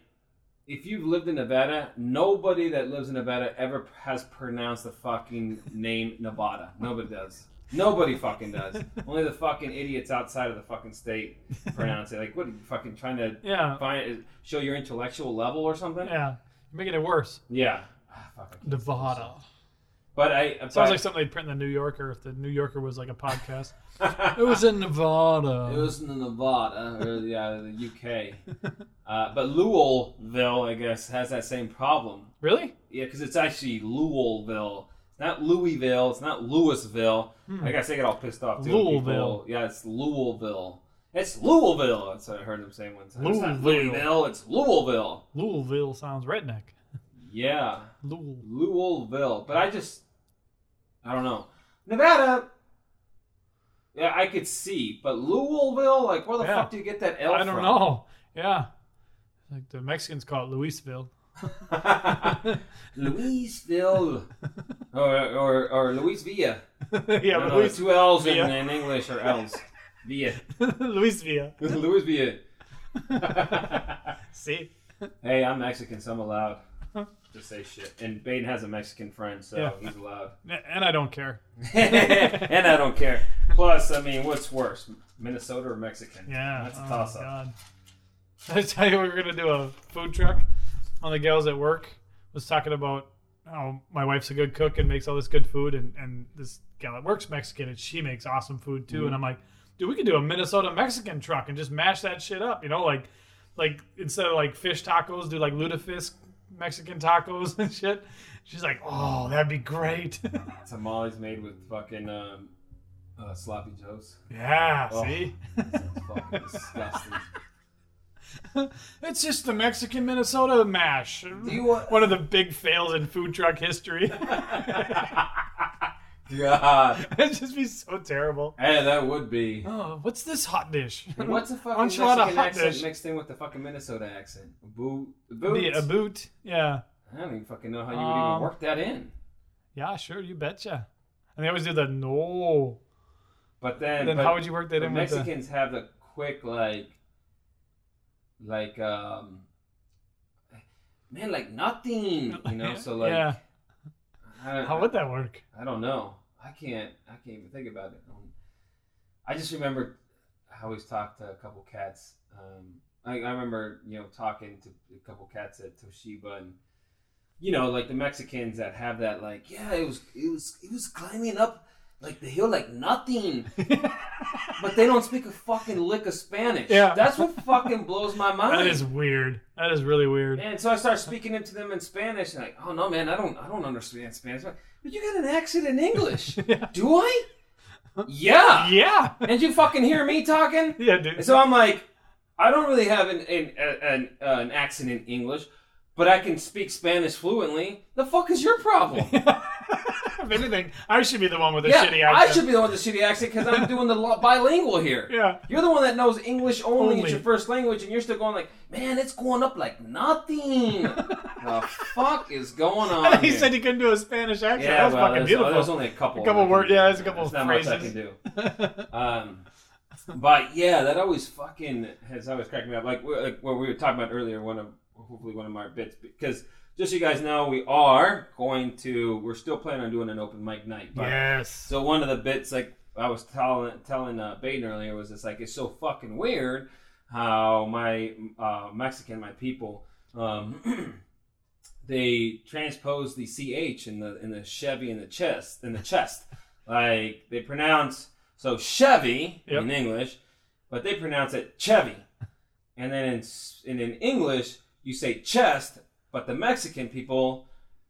if you've lived in Nevada, nobody that lives in Nevada ever has pronounced the fucking name Nevada. Nobody does. Nobody fucking does. Only the fucking idiots outside of the fucking state pronounce it. Like, what are you fucking trying to Yeah, find? Show your intellectual level or something? yeah. You're making it worse. Yeah. Ah, fuck, I can't Nevada. this. But I Sounds like something they'd print in the New Yorker if the New Yorker was like a podcast. it was in Nevada. It was in Nevada, or yeah, the UK. Uh, but Louisville, I guess, has that same problem. really? Yeah, because it's actually Louisville, not Louisville. It's not Louisville. Hmm. I guess I get all pissed off too. Louisville. People, yeah, it's Louisville. It's Louisville. That's what I heard them say one time. It's not Louisville. Louisville. It's Louisville. Louisville sounds redneck. Yeah, Louisville. Louisville. But I just, I don't know. Nevada. Yeah, I could see, but Louisville, like, where the Yeah. fuck do you get that L I don't know. Yeah. Like the Mexicans call it Louisville. Louisville, or or or Louisville. yeah, No, but no, two L's in, Villa. in English are L's. Via. Louisville. Louisville. See? hey, I'm Mexican, so I'm allowed uh-huh. to say shit. And Baden has a Mexican friend, so Yeah. he's allowed. And I don't care. and I don't care. Plus, I mean, what's worse, Minnesota or Mexican? Yeah. that's a oh, toss up. I tell you, we were gonna do a food truck. One of the gals at work was talking about how my wife's a good cook and makes all this good food, and and this gal that work's Mexican and she makes awesome food too. Mm-hmm. And I'm like, dude, we could do a Minnesota Mexican truck and just mash that shit up, you know, like like instead of like fish tacos, do like lutefisk Mexican tacos and shit. She's like, oh, that'd be great. Tamales made with fucking um, uh, sloppy joes. yeah, Oh. see. Disgusting. It's just the Mexican Minnesota mash. Do you want? One of the big fails in food truck history. God, It'd just be so terrible. hey, that would be. Oh, what's this hot dish? What's the fucking Enchilada Mexican hot accent dish. mixed in with the fucking Minnesota accent? Boot, Be boot. a boot. Yeah. I don't even fucking know how you would Um, even work that in. Yeah, sure, you betcha. And they always do the no. But then, Then but how would you work that the in with the Mexicans have the quick like, like um, man, like nothing, you know. So like, yeah. I, How would that work? I don't know. I can't. I can't even think about it. Um, I just remember I always talked to a couple cats. Um, I, I remember you know talking to a couple cats at Toshiba and you know like the Mexicans that have that like yeah it was it was it was climbing up like the hill like nothing, but they don't speak a fucking lick of Spanish. Yeah. that's what fucking blows my mind. That is weird. That is really weird. And so I start speaking into them in Spanish, and like, oh no, man, I don't, I don't understand Spanish. But you got an accent in English, do I? Yeah. Yeah. And you fucking hear me talking? Yeah, And dude. so I'm like, I don't really have an an an, uh, an accent in English, but I can speak Spanish fluently. The fuck is your problem? if anything, I should be the one with the yeah, shitty accent. I should be the one with the shitty accent because I'm doing the bilingual here. Yeah. You're the one that knows English only, Only. It's your first language, and you're still going like, man, it's going up like nothing. the fuck is going on? he here? said he couldn't do a Spanish accent. yeah, that was well, fucking there's, beautiful. there's only a couple. A couple I can word- yeah, there's a couple There's not much I can do. Um, but yeah, that always fucking has always cracked me up. Like, like what we were talking about earlier, one of hopefully one of my bits because just so you guys know, we are going to. We're still planning on doing an open mic night. But yes. so one of the bits, like I was telling telling uh, Baden earlier, was it's like it's so fucking weird how my uh, Mexican, my people, um, they transpose the ch in the in the Chevy in the chest in the chest, like they pronounce so Chevy Yep. in English, but they pronounce it Chevy, and then in and in English you say chest, but the Mexican people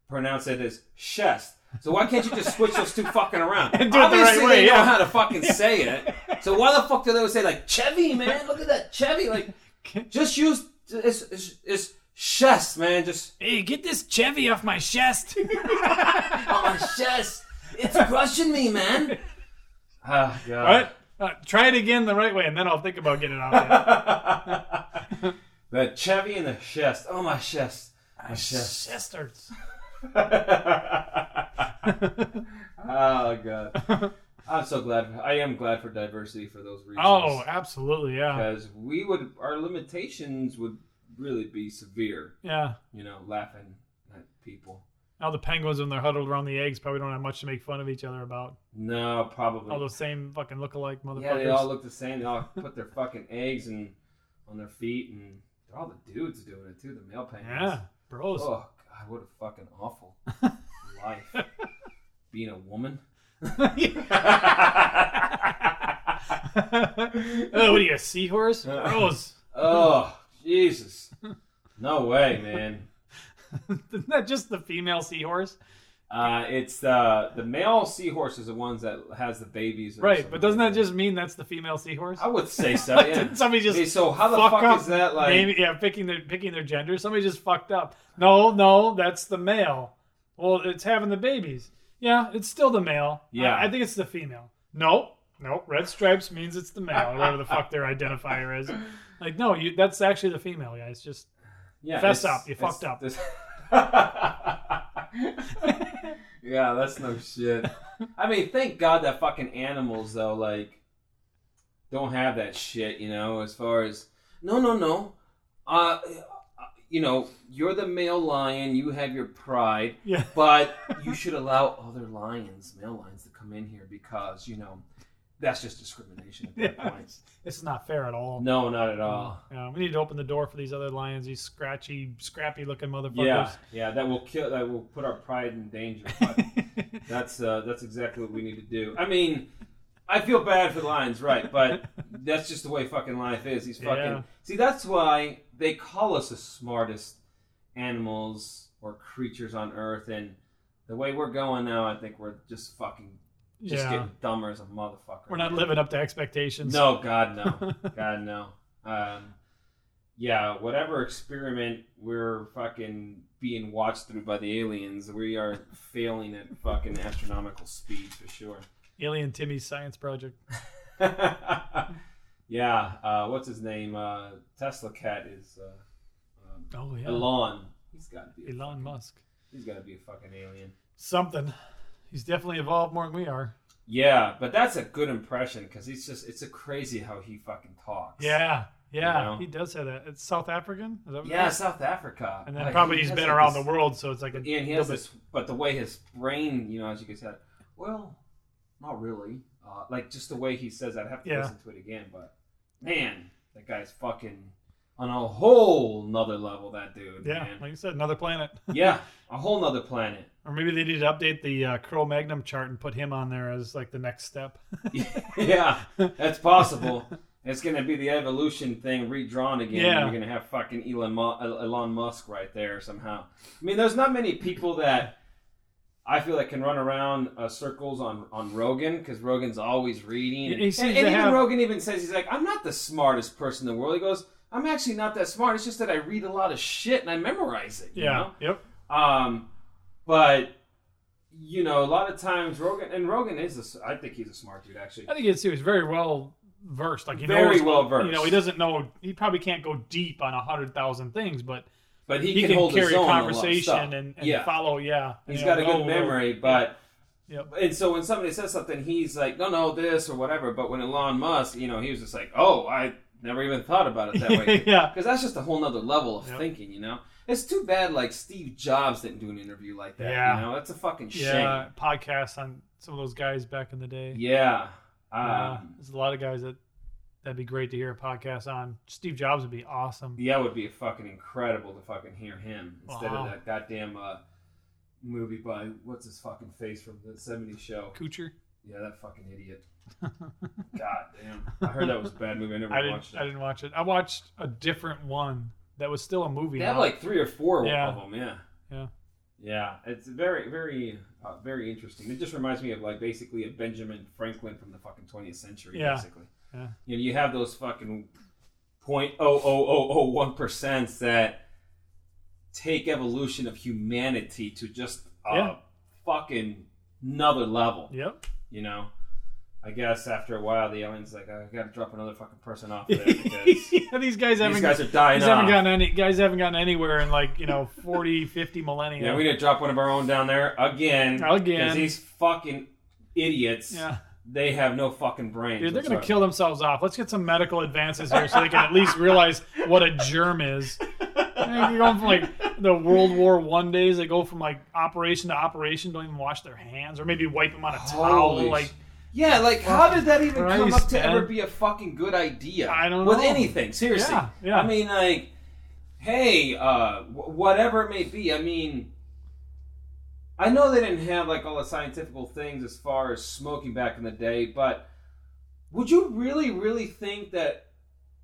pronounce it as chest. So why can't you just switch those two fucking around? And do it the right Obviously way, they know yeah. how to fucking say it. So why the fuck do they always say like Chevy, man? Look at that Chevy. Like, just use it's it's, it's chest, man. Just Hey, get this Chevy off my chest. on my chest. It's crushing me, man. Ah, God. What? Uh, try it again the right way, and then I'll think about getting it off. The Chevy and the chest. Oh my chest. My chest. oh god. I'm so glad. I am glad for diversity for those reasons. Oh, absolutely, yeah, because we would our limitations would really be severe. yeah. You know, laughing at people. Now the penguins, when they're huddled around the eggs, probably don't have much to make fun of each other about. No, probably. All those same fucking look-alike motherfuckers. yeah, they all look the same. They all put their fucking eggs and on their feet, and all the dudes doing it too. The male penguins. yeah, bros. Oh god, what a fucking awful life. Being a woman. oh, what are you, a seahorse? Uh, Gross. Oh Jesus. No way, man. Isn't that just the female seahorse? Uh, it's the the male seahorse is the ones that has the babies. Right, but doesn't that just mean that's the female seahorse? I would say so. Yeah. didn't somebody just Okay, so how the fuck fuck, is that like? Maybe, yeah, picking their picking their gender. Somebody just fucked up. No, no, that's the male. Well, it's having the babies. Yeah, it's still the male. Yeah. I, I think it's the female. No, no, red stripes means it's the male, whatever the fuck their identifier is. Like, no, you that's actually the female, guys. Just Yeah, Fess up, you fucked up. yeah, that's no shit. I mean, thank God that fucking animals though, like, don't have that shit. You know, as far as no, no, no. Uh, you know, you're the male lion. You have your pride, yeah. but you should allow other lions, male lions, to come in here because you know that's just discrimination at that Yeah. point. It's not fair at all. No, not at all. Yeah, we need to open the door for these other lions, these scratchy, scrappy looking motherfuckers. Yeah, yeah, that will kill. That will put our pride in danger. That's uh, that's exactly what we need to do. I mean, I feel bad for the lions, right? But that's just the way fucking life is. These fucking Yeah. see. That's why they call us the smartest animals or creatures on Earth, and the way we're going now, I think we're just fucking just yeah. getting dumber as a motherfucker. We're not living up to expectations. No, God no, God no. Um, yeah, whatever experiment we're fucking being watched through by the aliens, we are failing at fucking astronomical speeds for sure. Alien Timmy's science project. yeah, uh, what's his name? Uh, Tesla cat is uh, um, Oh yeah. Elon. He's got to be. Elon fucking, Musk. He's got to be a fucking alien. Something. He's definitely evolved more than we are. Yeah, but that's a good impression because he's just—it's a crazy how he fucking talks. Yeah. Yeah. You know? He does have that. It's South African? Is that what Yeah, is? South Africa. And then Like, probably he he's has, been like, around this- the world, so it's like a And he has bit- this, but the way his brain, you know, as you can say, well, not really. Uh, like just the way he says I'd have to Yeah. listen to it again. But man, that guy's fucking on a whole nother level. That dude, Yeah, man. like you said, another planet. yeah, a whole nother planet. Or maybe they need to update the uh, Magnum chart and put him on there as like the next step. yeah, that's possible. It's gonna be the evolution thing redrawn again. Yeah. You're gonna have fucking Elon, Elon Musk right there somehow. I mean, there's not many people that I feel like can run around uh, circles on on Rogan because Rogan's always reading. He And, and even have- Rogan even says he's like, I'm not the smartest person in the world. He goes, I'm actually not that smart. It's just that I read a lot of shit and I memorize it. you Yeah. know? Yep. Um, but you know, a lot of times Rogan and Rogan is a I think he's a smart dude actually. I think too. He's very well versed. Like he Very knows, well-versed. You know, he doesn't know. He probably can't go deep on a hundred thousand things, but But he, he, can, can, hold carry a a conversation stuff. and, and yeah, follow. Yeah, he's got a good memory. But Yep. and so when somebody says something, he's like, no, no, this or whatever. But when Elon Musk, you know, he was just like, oh, I never even thought about it that way. yeah, Because that's just a whole nother level of Yep. thinking, you know. It's too bad, like Steve Jobs didn't do an interview like that. Yeah. You know, that's a fucking shame. yeah. Podcasts on some of those guys back in the day. Yeah. Uh, Um, there's a lot of guys that that'd be great to hear a podcast on. Steve Jobs would be awesome. Yeah, it would be fucking incredible to fucking hear him instead Wow. of that goddamn uh, movie by what's his fucking face from the '70s show. Kutcher. Yeah, that fucking idiot. God damn! I heard that was a bad movie. I never I watched I didn't watch it. I watched a different one that was still a movie. They have like three or four Yeah. of them. Yeah. Yeah. Yeah, it's very, very, uh, very interesting. It just reminds me of like basically a Benjamin Franklin from the fucking 20th century. Yeah. Basically. Yeah. You know, you have those fucking point oh oh oh oh one percent that take evolution of humanity to just a Yeah. fucking another level. Yep. You know. I guess after a while, the aliens like oh, I got to drop another fucking person off there because yeah, these guys haven't. these guys are dying Guys haven't off. gotten any. Guys haven't gotten anywhere in like you know 40, 50 millennia. Yeah, we need to drop one of our own down there again. Again. Because these fucking idiots, Yeah. they have no fucking brains. Dude, they're gonna kill themselves off. Let's get some medical advances here so they can at least realize what a germ is. You're going from like the World War One days. They go from like operation to operation, don't even wash their hands, or maybe wipe them on a towel. Holy Like Yeah, like how did that even come up to man. ever be a fucking good idea? I don't know. With know. anything, seriously. Yeah, yeah. I mean, like, hey, uh, w- whatever it may be. I mean, I know they didn't have like all the scientific things as far as smoking back in the day, but would you really, really think that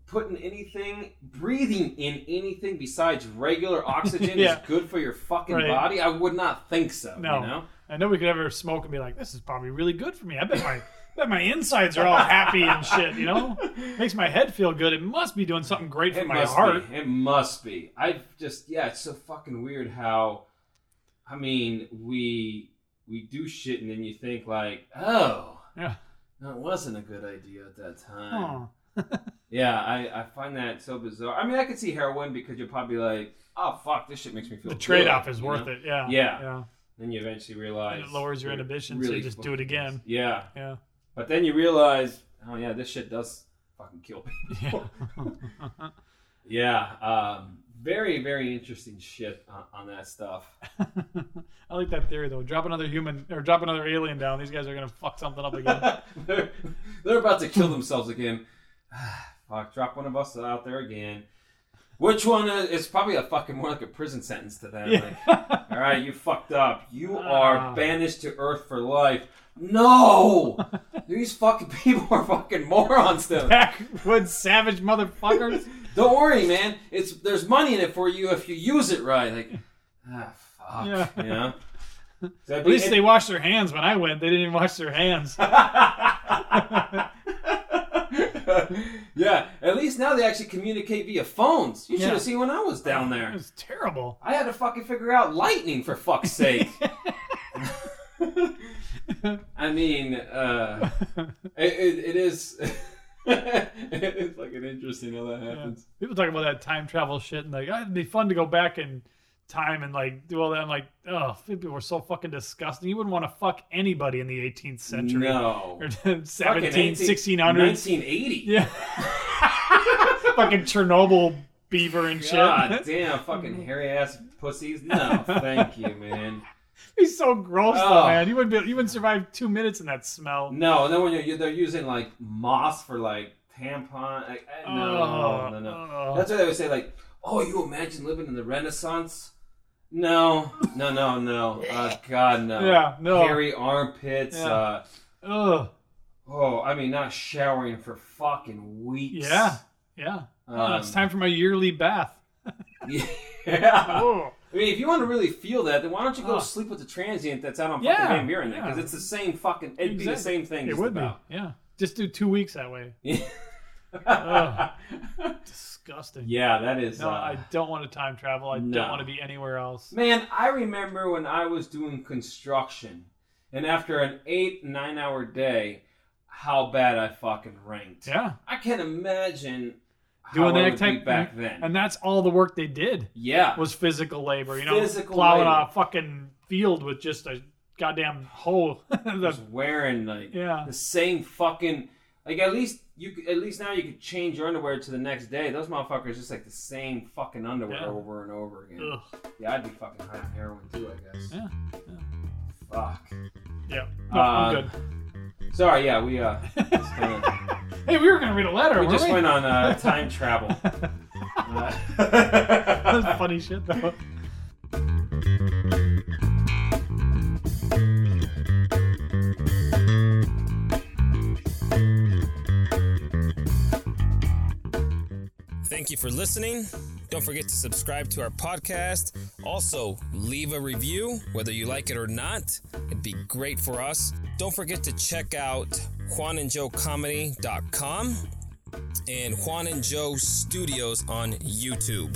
putting anything, breathing in anything besides regular oxygen Yeah. is good for your fucking Right. body? I would not think so. No. You know, and nobody could ever smoke and be like, "This is probably really good for me." I bet my bet my insides are all happy and shit. You know, makes my head feel good. It must be doing something great for It my must heart. be. It must be. I just yeah, it's so fucking weird how I mean, we we do shit and then you think like, "Oh, Yeah. it wasn't a good idea at that time." Yeah, I, I find that so bizarre. I mean, I could see heroin because you're probably like, "Oh fuck, this shit makes me feel The trade off is worth know? it. Yeah. Yeah. Yeah. Then you eventually realize And it lowers your inhibitions, really so you just do it again. Yeah, Yeah. but then you realize, oh yeah, this shit does fucking kill people. Yeah. Yeah, um, very very interesting shit on, on that stuff. I like that theory though. Drop another human or drop another alien down. These guys are gonna fuck something up again. they're, they're about to kill themselves again. Fuck, drop one of us out there again. Which one is it's probably a fucking more like a prison sentence to them? Like, all right, you fucked up. You Ah. are banished to Earth for life. No, these fucking people are fucking morons. Still, Backwoods savage motherfuckers. don't worry, man. It's there's money in it for you if you use it right. Like, ah, fuck. Yeah. You know. So At least they washed their hands when I went. They didn't even wash their hands. yeah, at least now they actually communicate via phones. You should have seen when I was down there. It was terrible. I had to fucking figure out lightning for fuck's sake. I mean, uh, it, it, it is. it's fucking interesting how that happens. People talk about that time travel shit and like, "Ah, it'd be fun to go back in time and like do all that. I'm like, oh, people were so fucking disgusting. You wouldn't want to fuck anybody in the 18th century No. or 17, 18 1600s. 1980. Yeah. fucking Chernobyl beaver and shit. God damn, fucking hairy ass pussies. No, thank you, man. He's so gross though, Oh. man. You wouldn't be, you wouldn't survive two minutes in that smell. No, and then when you're, they're using like moss for like tampon. Like, eh, no, Oh, no, no. oh. That's why they would say like, "Oh, you imagine living in the Renaissance." No, no, no, no. Uh, God, no. Yeah, no. Hairy armpits. Yeah. Uh, Ugh. oh, I mean, not showering for fucking weeks. Yeah. Yeah. Oh, it's Um, time for my yearly bath. Yeah. I mean, if you want to really feel that, then why don't you go Oh. sleep with the transient that's out on Yeah, fucking Van Buren? Because yeah. it's the same fucking. It'd be the same thing. It would about. be. Yeah. Just do two weeks that way. Ugh. Disgusting. yeah, that is. No, uh, I don't want to time travel. I no. don't want to be anywhere else. Man, I remember when I was doing construction, and after an eight, nine hour day, how bad I fucking ranked. Yeah. I can't imagine Doing that type back then. And that's all the work they did yeah. was physical labor. You know, Physical plowing labor. a fucking field with just a goddamn hoe. The- just wearing like yeah. the same fucking like at least you at least now you could change your underwear to the next day. Those motherfuckers just like the same fucking underwear Yeah. over and over again. Ugh. Yeah, I'd be fucking high on heroin too, I guess. Yeah. Fuck. Yeah. No, Uh, I'm good. Sorry, yeah, we uh kinda, Hey, we were gonna read a letter. we just went on uh, time travel. That's Uh, funny shit though. Thank you for listening. Don't forget to subscribe to our podcast. Also, leave a review, whether you like it or not. It'd be great for us. Don't forget to check out juanandjoecomedy.com and Juan and Joe Studios on YouTube.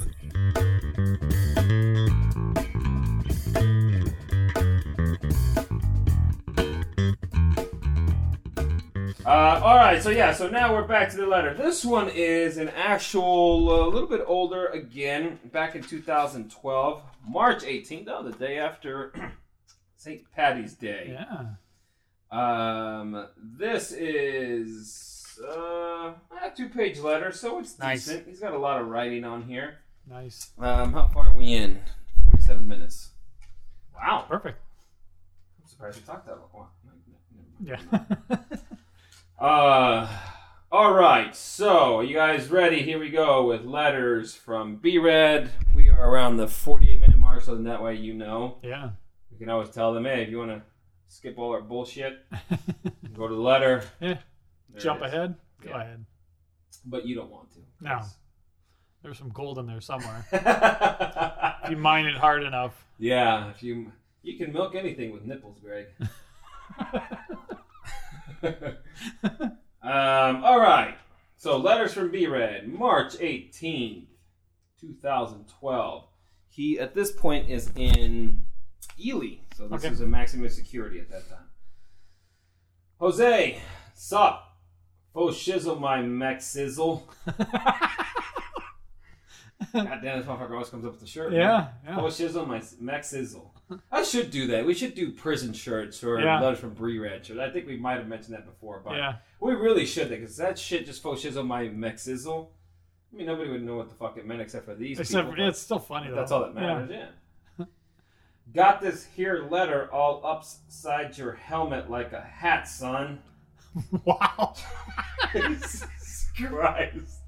Uh, all right, so yeah, so now we're back to the letter. This one is an actual, a little bit older again, back in 2012, March 18th, oh, the day after St. Patty's Day. Yeah. Um, this is uh, a two-page letter, so it's Nice. decent. He's got a lot of writing on here. Nice. Um, how far are we in? 47 minutes. Wow, Perfect. I'm surprised we talked that long. Yeah. Uh, all right. So, you guys ready? Here we go with letters from B Red. We are around the 48 minute mark, so then that way you know. yeah. You can always tell them, hey, if you want to skip all our bullshit, go to the letter. Yeah. There Jump ahead. Go Yeah. ahead. But you don't want to. No. There's some gold in there somewhere. if you mine it hard enough. Yeah, if you You can milk anything with nipples, Greg. um, all right. So, letters from B Red, March 18th, 2012. He, at this point, is in Ely. So, this Okay. is a maximum security at that time. Jose, sup? Faux shizzle my mech sizzle. God damn, this motherfucker always comes up with the shirt. man. yeah, yeah. Oh, shizzle my Mac sizzle. I should do that. We should do prison shirts or Yeah. letters from Bree Red shirts. I think we might have mentioned that before, but Yeah. we really should because that shit just faux shizzle my mech sizzle. I mean, nobody would know what the fuck it meant except for these Except people. for, it's still funny though. that's all that matters. Yeah. Got this here letter all upside your helmet like a hat, son. Wow. Jesus Christ.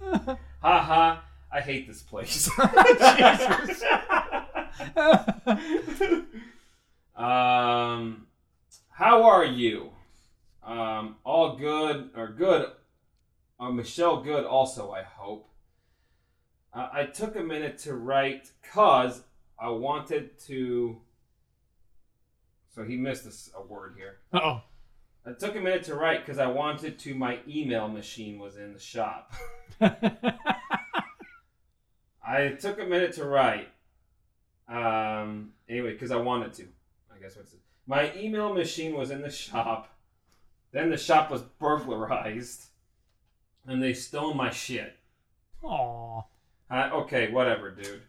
Ha ha. I hate this place. um, how are you? Um, all good or good? Uh, Michelle, good also. I hope. Uh, I took a minute to write cause I wanted to. So he missed a word here. oh. I took a minute to write because I wanted to. My email machine was in the shop. I took a minute to write. Um. Anyway, because I wanted to. I guess what's it? My email machine was in the shop. Then the shop was burglarized, and they stole my shit. Aw. Uh, okay, whatever, dude.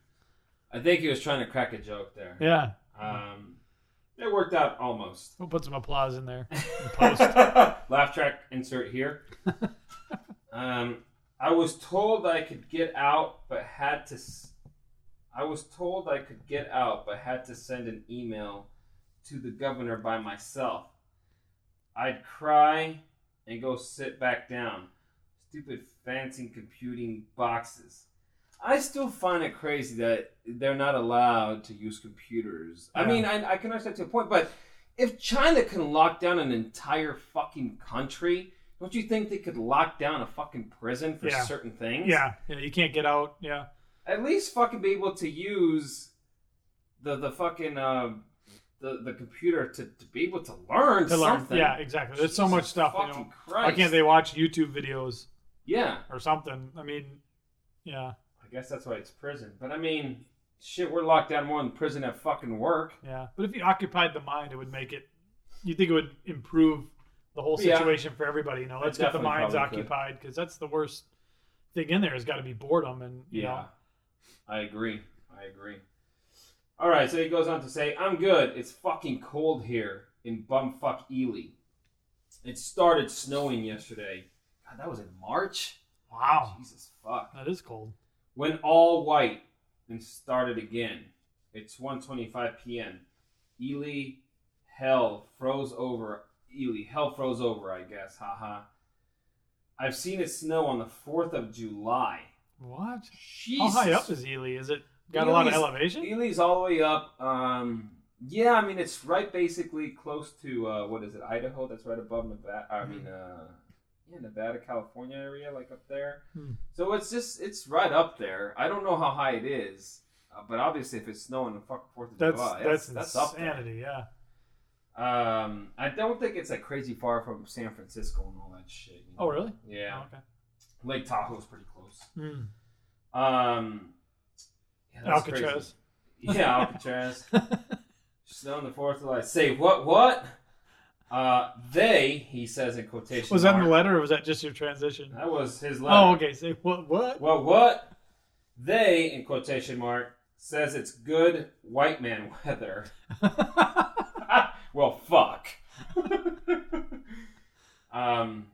I think he was trying to crack a joke there. Yeah. Um, it worked out almost. We'll put some applause in there. post. Laugh track insert here. um, I was told I could get out, but had to. s- I was told I could get out, but had to send an email to the governor by myself. I'd cry and go sit back down. Stupid fancy computing boxes. I still find it crazy that they're not allowed to use computers. I mean, I, I can understand to a point, but if China can lock down an entire fucking country, don't you think they could lock down a fucking prison for Yeah. certain things? Yeah. Yeah. You can't get out. Yeah. At least fucking be able to use the the fucking uh, the the computer to, to be able to learn To learn. something. Yeah. Exactly. There's so much stuff. You fucking know. Christ. Why can't they watch YouTube videos Yeah, or something? I mean, yeah. I guess that's why it's prison. But I mean, shit, we're locked down more in prison at fucking work. Yeah. But if you occupied the mind, it would make it. You think it would improve the whole Yeah. situation for everybody? You know, let's get the minds occupied because that's the worst thing in there. Has got to be boredom and you Yeah, know. I agree. I agree. All right, so he goes on to say, "I'm good. It's fucking cold here in bumfuck Ely. It started snowing yesterday. God, that was in March. Wow. Jesus fuck. That is cold. Went all white and started again. It's 1:25 p.m. Ely, hell froze over. Ely, hell froze over. I guess. Haha. I've seen it snow on the 4th of July. What? Jesus. How high up is Ely? Is it got a lot of elevation? Ely's all the way up. Um, yeah, I mean it's right basically close to uh, what is it, Idaho? That's right above Nevada. I mean, uh, yeah, Nevada, California area, like up there. Hmm. So it's just it's right up there. I don't know how high it is, uh, but obviously if it's snowing on fucking Fourth of That's July, that's, that's up there. insanity. Yeah. Um, I don't think it's like crazy far from San Francisco and all that shit. you Oh really? Yeah, Oh, okay. Lake Tahoe's pretty close. Hmm. Um, yeah, that's crazy. Alcatraz. Yeah, Alcatraz. Snow on the Fourth of July. Say what? What? Uh, they, he says in quotation. was that in the letter or was that just your transition? That was his letter. Oh, okay. Say what? What? Well, what? They, in quotation mark, says it's good white man weather. well, fuck. um.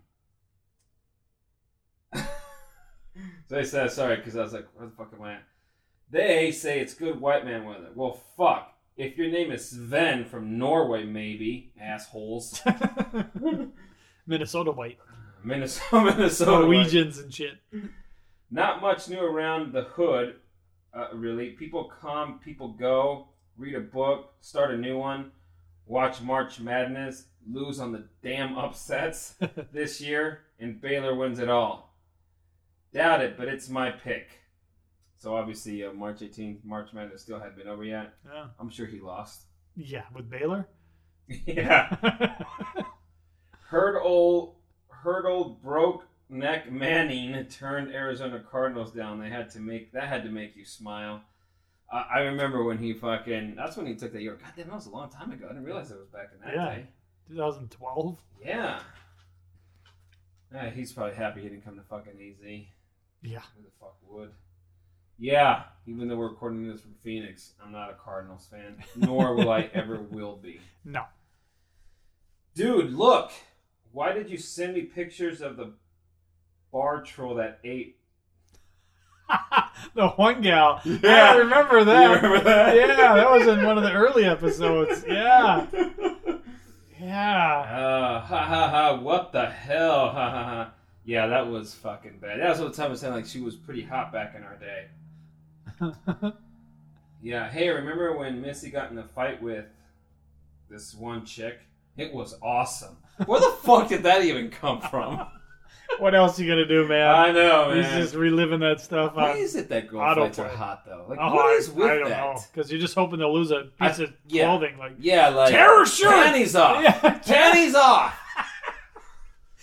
so he says, sorry, because I was like, where the fuck am I at? They say it's good white man weather. Well, fuck. If your name is Sven from Norway, maybe, assholes. Minnesota white. Minnesota, Minnesota. white. Norwegians and shit. Not much new around the hood, uh, really. People come, people go, read a book, start a new one, watch March Madness, lose on the damn upsets this year, and Baylor wins it all. Doubt it, but it's my pick. So obviously, uh, March 18th, March Madness still hadn't been over yet. Yeah. I'm sure he lost. Yeah, with Baylor. Yeah. Heard old, heard old broke neck Manning turned Arizona Cardinals down. They had to make that had to make you smile. I I remember when he fucking. That's when he took that year. God damn, that was a long time ago. I didn't realize it was back in that Yeah. day. 2012. Yeah. Yeah, he's probably happy he didn't come to fucking AZ. Yeah. Who the fuck would? Yeah, even though we're recording this from Phoenix, I'm not a Cardinals fan, nor will I ever will be. No. Dude, look! Why did you send me pictures of the bar troll that ate? the one gal. Yeah. I remember that. Remember that? Yeah, that was in one of the early episodes. Yeah. Yeah. Uh, ha ha ha! What the hell? Ha ha ha! Yeah, that was fucking bad. That's what Tom was saying. Like she was pretty hot back in our day. Yeah. Hey, remember when Missy got in a fight with this one chick? It was awesome. Where the fuck did that even come from? What else are you gonna do, man? I know, man. He's just reliving that stuff. Why on- is it that girl fights are hot though? Like, Oh, what is I, with I don't that? know. Because you're just hoping to lose a piece I- of yeah. clothing. Like, Yeah, like Tear her shirt! panties off. Yeah. panties off.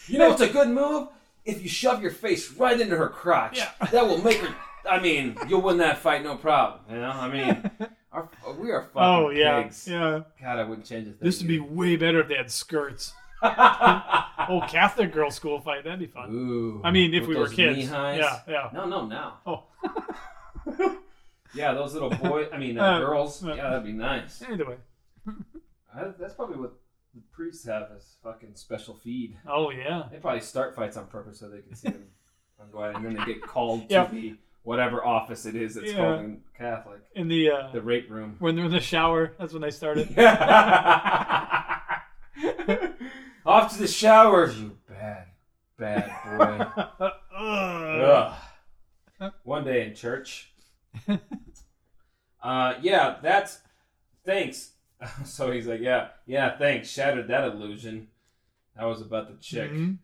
You know what's a good move? If you shove your face right into her crotch, Yeah. that will make her. I mean, you'll win that fight, no problem. You know, I mean, our, we are oh, fucking oh, yeah. pigs. Yeah. God, I wouldn't change a thing. This would be way better if they had skirts. Oh, Catholic girl school fight. That'd be fun. Ooh, I mean, if we were kids. Yeah, yeah. No, no, now. Oh. Yeah, those little boys. I mean, uh, Uh, girls. uh, Yeah, that'd be nice. Either way. I, that's probably what the priests have as fucking special feed. Oh, yeah. They probably start fights on purpose so they can see them go out, and then they get called Yeah. to the whatever office it is that's Yeah. called in Catholic, In the, uh, the rape room. when they're in the shower, that's when they started. Off to the shower, you bad, bad boy. Ugh. One day in church. Uh, yeah, that's thanks. So he's like, yeah, yeah, thanks. Shattered that illusion. That was about the chick. Mhm.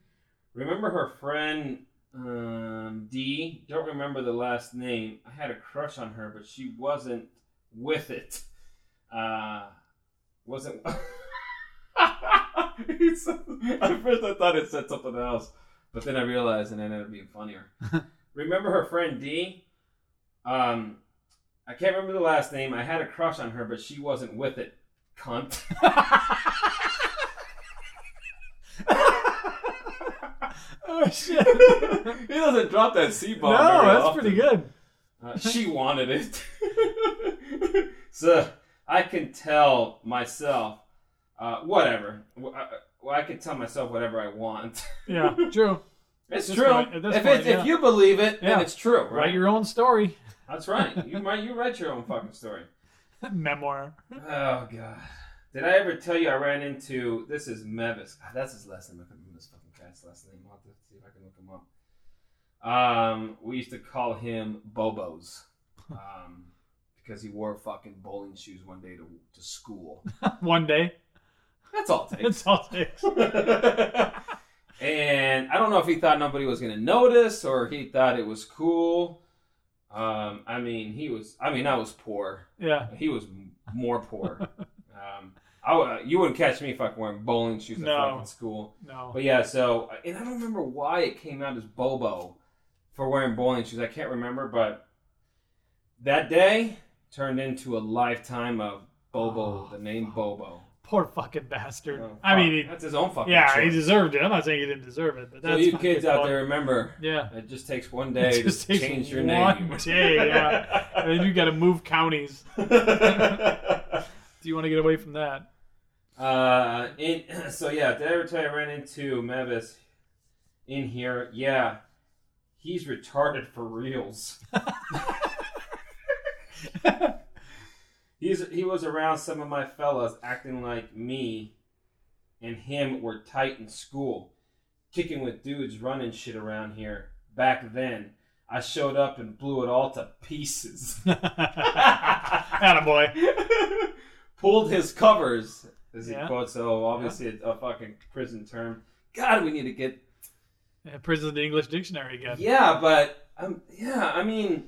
Remember her friend um, D? Don't remember the last name. I had a crush on her, but she wasn't with it. Uh, wasn't. At first, I thought it said something else, but then I realized, and it ended up being funnier. remember her friend D? Um, I can't remember the last name. I had a crush on her, but she wasn't with it. Cunt. oh, shit. he doesn't drop that C bomb. no, that's pretty good. Uh, she wanted it. so I can tell myself, uh, whatever. I, well, I can tell myself whatever I want. Yeah, true. It's true. point- if, point, it's, yeah. if you believe it, Yeah. then it's true, right? Write your own story. That's right. You write, you write your own fucking story. Memoir. Oh god. Did I ever tell you I ran into this is Mevis? God, that's his last name. I couldn't remember this fucking cat's last name. I'll have to see if I can look him up. Um, we used to call him Bobos. Um, because he wore fucking bowling shoes one day to, to school. One day. That's all it takes. It's all it takes. and I don't know if he thought nobody was gonna notice or he thought it was cool. Um, I mean, he was. I mean, I was poor. Yeah. He was more poor. um, I, w- you wouldn't catch me fucking wearing bowling shoes at No. fucking school. No. But yeah, so and I don't remember why it came out as Bobo for wearing bowling shoes. I can't remember, but that day turned into a lifetime of Bobo, the name Bobo. Poor fucking bastard. Oh, I mean, he, that's his own fucking. yeah, he deserved it. I'm not saying he didn't deserve it, but So that's you fucking kids out fun. there, remember, Yeah. it just takes one day to change your name. one day, yeah. And then you got to move counties. Do you want to get away from that? Uh, in, so yeah, did I ever tell you I ran into Mevis in here? Yeah, he's retarded for reals. he's he was around some of my fellas acting like me and him were tight in school, kicking with dudes running shit around here. Back then, I showed up and blew it all to pieces. Attaboy. Pulled his covers, as he Yeah. quotes. So obviously a, a fucking prison term. God, we need to get. Yeah, Prison English Dictionary again. Yeah, but um, yeah, I mean,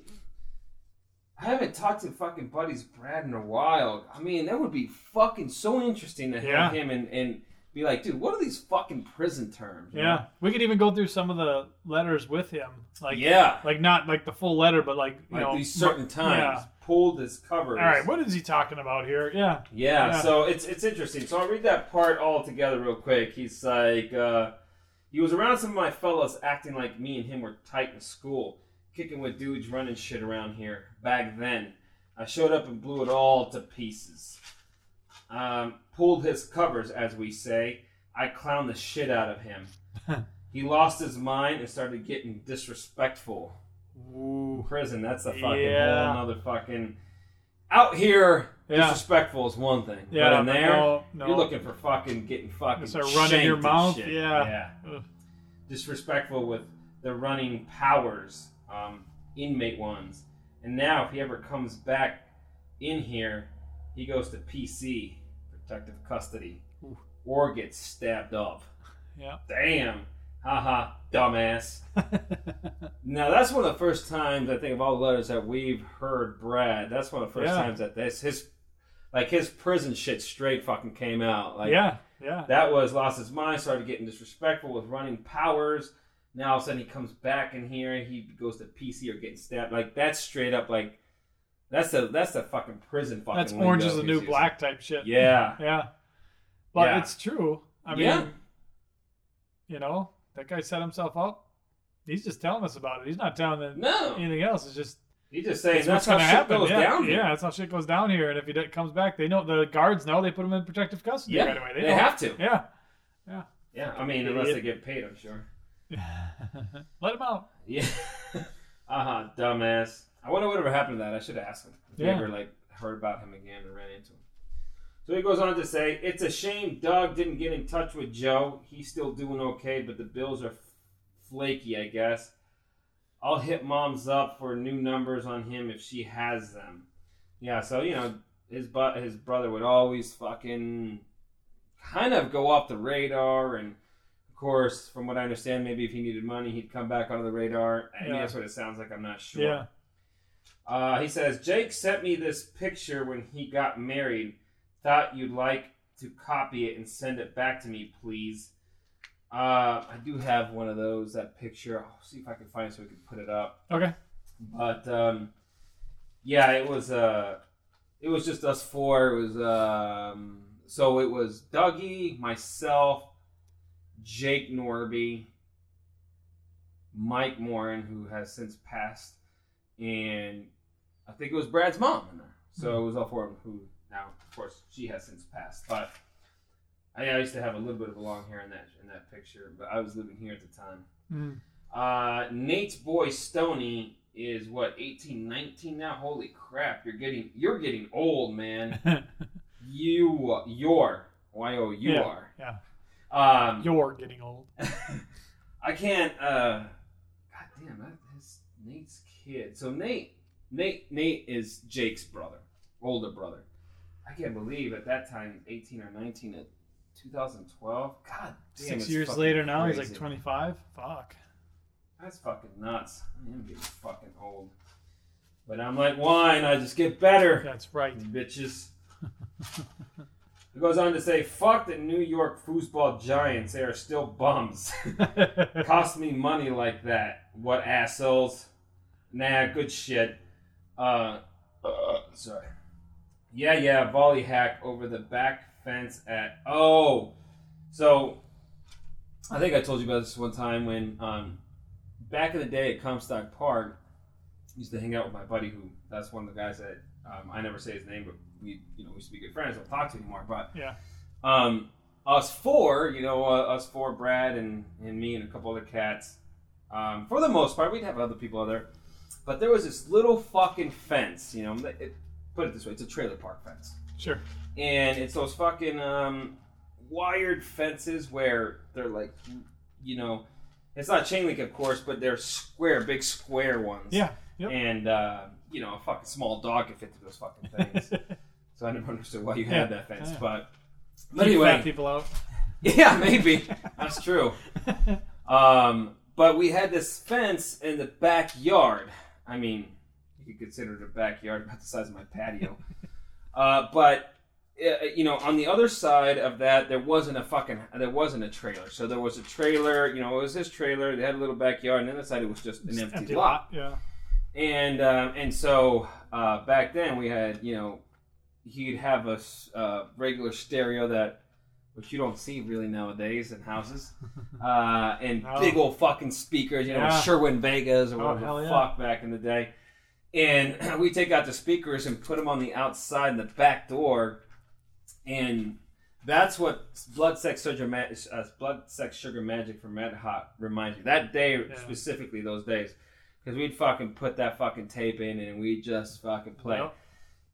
I haven't talked to fucking buddies Brad in a while. I mean, that would be fucking so interesting to have Yeah. him and, and be like, dude, what are these fucking prison terms? Yeah, we could even go through some of the letters with him, like yeah. like not like the full letter, but like you Like know these certain times, Yeah. pulled his covers. All right, what is he talking about here? Yeah, Yeah, Yeah. so it's it's interesting. So I'll read that part all together real quick. He's like, uh, he was around some of my fellows acting like me and him were tight in school, kicking with dudes running shit around here. Back then, I showed up and blew it all to pieces. Um, pulled his covers, as we say. I clowned the shit out of him. he lost his mind and started getting disrespectful Ooh. prison. That's a fucking Yeah. whole nother fucking. Out here, Yeah. disrespectful is one thing. Yeah, but in there, no, no. you're looking for fucking getting fucking. Start running your mouth? Yeah. yeah. Ugh. Disrespectful with the running powers, um, inmate ones, and now if he ever comes back in here, he goes to PC, protective custody, Ooh. or gets stabbed up. Yeah. Damn. Haha, dumbass. Now that's one of the first times I think of all the letters that we've heard Brad. That's one of the first Yeah. times that this his like his prison shit straight fucking came out. Like yeah, yeah, that was lost his mind, started getting disrespectful with running powers. Now all of a sudden he comes back in here, and he goes to PC or getting stabbed. Like that's straight up like that's a that's a fucking prison fucking. That's Orange is the New using. Black type shit. Yeah. yeah, but Yeah. it's true. I mean, Yeah. you know, that guy set himself up. He's just telling us about it. He's not telling them No. anything else. It's just he just saying that's what's how shit happen. goes yeah, down here. yeah, that's how shit goes down here. And if he comes back, they know the guards know they put him in protective custody Yeah, right away. they, know. have to. Yeah, yeah, Yeah, I mean, unless they get paid, I'm sure. let him out. Yeah. uh huh. Dumbass. I wonder whatever happened to that. I should have asked him. If Yeah. you ever like heard about him again or ran into him. So he goes on to say, "It's a shame Doug didn't get in touch with Joe. He's still doing okay, but the bills are f- flaky, I guess. I'll hit mom's up for new numbers on him if she has them. Yeah. So you know, his but his brother would always fucking kind of go off the radar and." Of course, from what I understand, maybe if he needed money, he'd come back onto the radar. I mean, Yeah. that's what it sounds like. I'm not sure. Yeah, Uh, he says, Jake sent me this picture when he got married. Thought you'd like to copy it and send it back to me, please. Uh, I do have one of those, that picture. I'll see if I can find it so we can put it up. okay. But, um, yeah, it was, uh, it was just us four. It was, um, so it was Dougie, myself, Jake Norby, Mike Morin, who has since passed, and I think it was Brad's mom in there. So it was all four of them who now, of course, she has since passed. But I, used to have a little bit of a long hair in that in that picture, but I was living here at the time. Mm. Uh, Nate's boy Stony is what 18, 19 now. Holy crap! You're getting you're getting old, man. You you're y o u r. yeah. Um, You're getting old. I can't. Uh, God damn, that is Nate's kid. So Nate, Nate, Nate is Jake's brother, older brother. I can't believe at that time, eighteen or nineteen, at 2012. God damn, Six years later now, he's like 25. Fuck. That's fucking nuts. I am getting fucking old. But I'm like wine. I just get better. That's right. bitches. It goes on to say, "Fuck the New York foosball giants. They are still bums. Cost me money like that. What assholes? Nah, good shit. Uh, uh, sorry. Yeah, yeah. Volley hack over the back fence at. Oh, so I think I told you about this one time when um, back in the day at Comstock Park, I used to hang out with my buddy who that's one of the guys that um, I never say his name, but we you know we used to be good friends. Don't talk to anymore, but Yeah. um, us four, you know, uh, us four, Brad and, and me and a couple other cats. Um, for the most part, we'd have other people out there, but there was this little fucking fence. You know, it, put it this way: it's a trailer park fence, Sure. and it's those fucking um, wired fences where they're like, you know, it's not chain link, of course, but they're square, big square ones. Yeah. Yep. And uh, you know, a fucking small dog could fit through those fucking things. so I never understood why you had that fence, Yeah. but. But anyway, fat people out. yeah, maybe. That's true. Um, but we had this fence in the backyard. I mean, you could consider it a backyard about the size of my patio. uh, but uh, you know, on the other side of that, there wasn't a fucking there wasn't a trailer. So there was a trailer. You know, it was this trailer. They had a little backyard, and then the side it was just an Just empty, lot. Yeah. And um, and so uh, back then we had you know he'd have a uh, regular stereo that which you don't see really nowadays in houses, uh, and No. big old fucking speakers, you know, Yeah. Sherwin Vegas or Oh, whatever hell the yeah. fuck back in the day. And we take out the speakers and put them on the outside in the back door, and that's what blood sex sugar ma- uh, blood sex sugar magic from Red Hot reminds me. That day Yeah. specifically, those days, because we'd fucking put that fucking tape in and we'd just fucking play. Yep.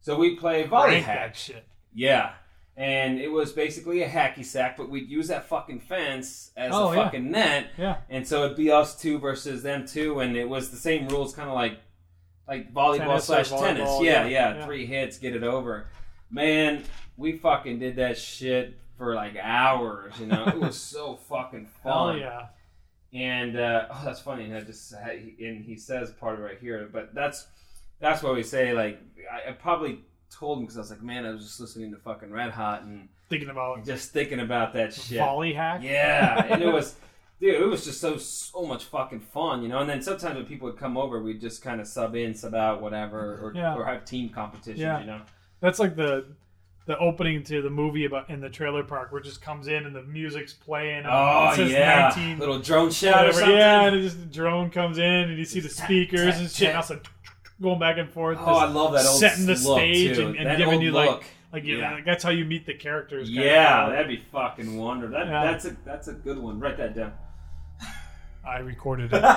So we play volley Crank hack. that shit. Yeah. And it was basically a hacky sack, but we'd use that fucking fence as Oh, a yeah. fucking net. Yeah. And so it'd be us two versus them two, and it was the same rules, kind of like like volleyball Tennis or slash tennis. volleyball, Yeah, yeah, yeah, yeah. Three hits, get it over. Man, we fucking did that shit for like hours. You know, it was so fucking fun. Hell yeah. And uh, oh, that's funny. And I just and he says part of it right here, but that's that's what we say. Like I, I probably told him because I was like, man, I was just listening to fucking Red Hot and Thinking about just thinking about that shit. volley hack. Yeah, and it was, dude, it was just so so much fucking fun, you know. And then sometimes when people would come over, we'd just kind of sub in, sub out, whatever, or, Yeah. or have team competitions, Yeah. you know. That's like the the opening to the movie about in the trailer park where it just comes in and the music's playing. Oh yeah, 19 little drone shot or something. Yeah, and it just the drone comes in and you see the speakers and shit. And also going back and forth. Oh, I love that old setting the stage too. and, and giving you look. like like Yeah. like that's how you meet the characters. Yeah, that'd be fucking wonder. That Yeah. that's a that's a good one. Write that down. I recorded it.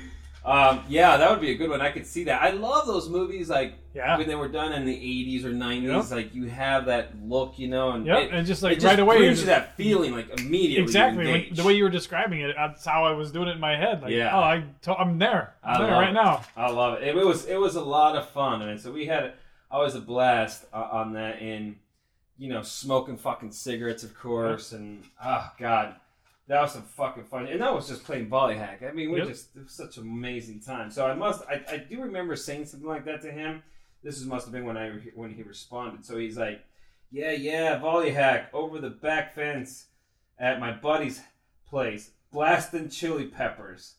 um, yeah, that would be a good one. I could see that. I love those movies, like Yeah. when they were done in the '80s or '90s. Yep. Like you have that look, you know, and Yep, it, and just it like just right away, you just- that feeling, like immediately. exactly when, the way you were describing it. That's how I was doing it in my head. Like, Yeah. oh, I to- I'm there. I'm there right it. now. I love it. it. It was it was a lot of fun, I and so we had always a blast uh, on that, and you know, smoking fucking cigarettes, of course, and oh god, that was some fucking fun, and that was just playing volley hack. I mean, we Yep. just it was such an amazing time. So I must, I, I do remember saying something like that to him. This was, must have been when I when he responded. So he's like, "Yeah, yeah, volley hack over the back fence at my buddy's place, blasting chili peppers.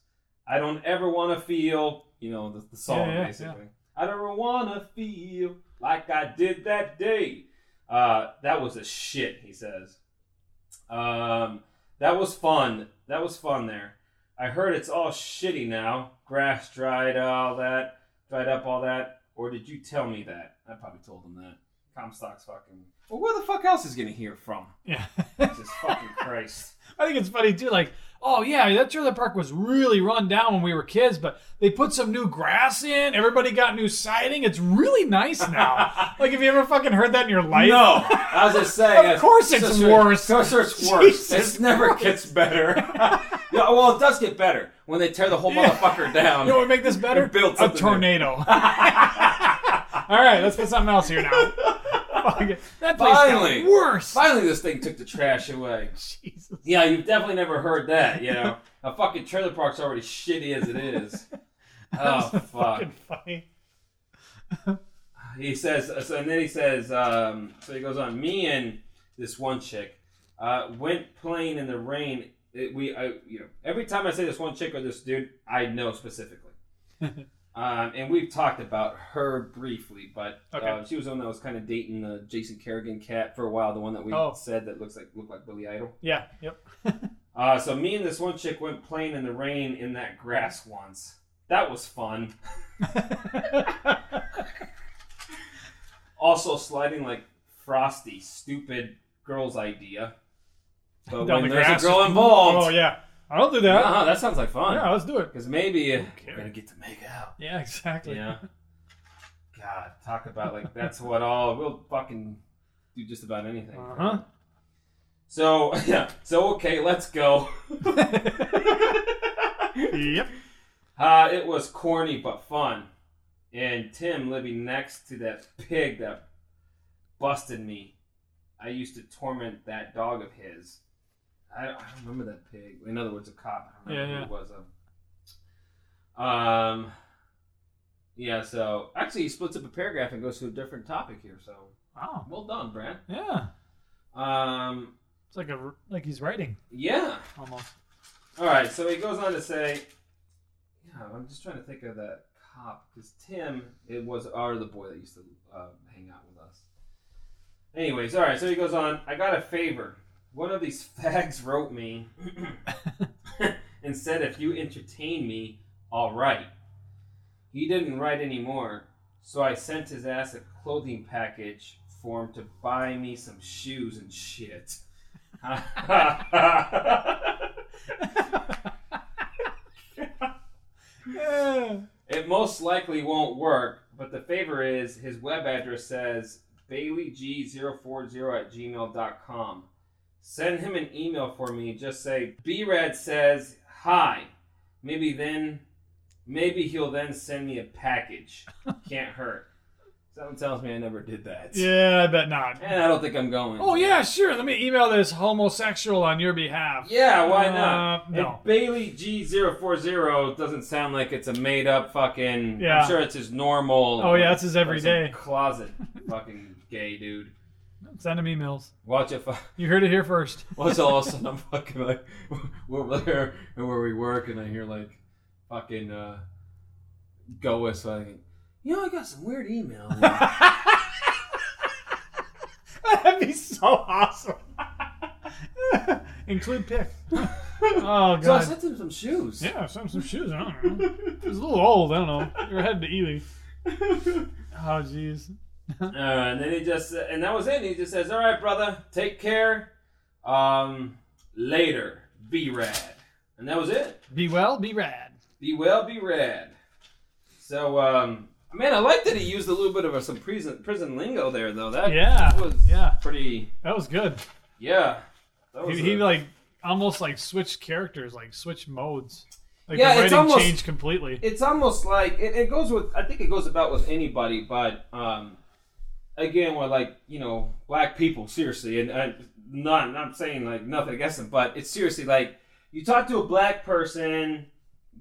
I don't ever want to feel, you know, the, the song Yeah, yeah, basically. I don't ever want to feel like I did that day. Uh, that was a shit, he says. Um, that was fun. That was fun there. I heard it's all shitty now. Grass dried, all that, dried up, all that. Or did you tell me that? I probably told him that. Comstock's fucking. Well, where the fuck else is he gonna hear from? Yeah. Jesus fucking Christ. I think it's funny too. Like, oh yeah, that trailer park was really run down when we were kids, but they put some new grass in. Everybody got new siding. It's really nice now. like, have you ever fucking heard that in your life? No, As I was just saying. Of course it's worse. Of course it's worse. It never gets better. yeah, well, it does get better when they tear the whole Yeah. motherfucker down. You know what make this better? A tornado. All right, let's put something else here now. That place Finally. got worse. Finally, this thing took the trash away. Jesus. Yeah, you've definitely never heard that. You know, a fucking trailer park's already shitty as it is. Oh fuck. funny. He says, so, and then he says, um, so he goes on. Me and this one chick uh, went playing in the rain. It, we, I, you know, every time I say this one chick or this dude, I know specifically. um, and we've talked about her briefly, but Okay. uh, she was the one that was kind of dating the Jason Kerrigan cat for a while. The one that we Oh. said that looks like looked like Billy Idol. Yeah. Yep. Uh, so me and this one chick went playing in the rain in that grass once. That was fun. Also sliding like Frosty, stupid girl's idea. But Down when the there's grass. a girl involved, Oh yeah. I'll do that. uh-huh, that sounds like fun. Yeah, let's do it. Because maybe we're gonna get to make out. Yeah, exactly. Yeah. God, talk about like that's what all we'll fucking do just about anything. Uh huh. So yeah, so okay, let's go. yep. Uh, it was corny but fun. And Tim living next to that pig that busted me. I used to torment that dog of his. I, I don't remember that pig. In other words, a cop. I don't remember Yeah, who it was. Um, um, Yeah, so actually, he splits up a paragraph and goes to a different topic here. So Wow. well done, Brad. Yeah. Um, It's like a like he's writing yeah. almost. All right, so he goes on to say, yeah, I'm just trying to think of that cop because Tim, it was our the boy that used to uh, hang out with us. Anyways, all right, so he goes on. I got a favor. One of these fags wrote me and said, if you entertain me, all right. He didn't write anymore, so I sent his ass a clothing package for him to buy me some shoes and shit. It most likely won't work, but the favor is his web address says baileyg040 at gmail.com. Send him an email for me. Just say, BRAD says hi. Maybe then, maybe he'll then send me a package. Can't hurt. Someone tells me I never did that. Yeah, I bet not. And I don't think I'm going. Oh yeah, sure. Let me email this homosexual on your behalf. Yeah, why Uh, not? no. And Bailey G040 doesn't sound like it's a made up fucking. Yeah. I'm sure it's his normal. Oh yeah, that's his everyday. Closet fucking gay dude. Send him emails. Watch it. You heard it here first. Watch all of a sudden I'm fucking like, we're there and where we work and I hear like fucking uh, Gois fucking, you know, I got some weird email. That'd be so awesome. Include pic. Oh god. so I sent him some shoes. Yeah, some some shoes. I don't know. It was a little old. I don't know. You're headed to Ely. Oh jeez. Uh, and then he just and that was it. He just says, "All right, brother, take care. Um, later, be rad." And that was it. Be well, be rad. Be well, be rad. So, um, man, I like that he used a little bit of a, some prison prison lingo there, though. That Yeah, that was yeah. pretty. That was good. Yeah, that was He, he like almost like switched characters, like switched modes. Like Yeah, it's almost- changed completely. it's almost like it, it goes with i think it goes about with anybody but um again with like you know black people seriously and, and not I'm saying like nothing against them but it's seriously like you talk to a black person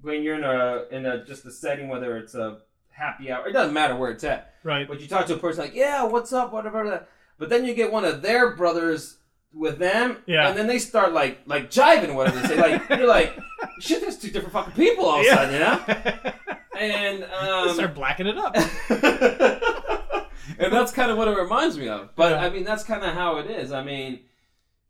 when you're in a in a just a setting whether it's a happy hour it doesn't matter where it's at Right. but you talk to a person like yeah what's up whatever but then you get one of their brothers with them Yeah. and then they start like like jiving whatever they say like you're like shit there's two different fucking people all of a sudden you know and um, Start blacking it up. and that's kind of what it reminds me of. But Yeah. I mean, that's kind of how it is. I mean,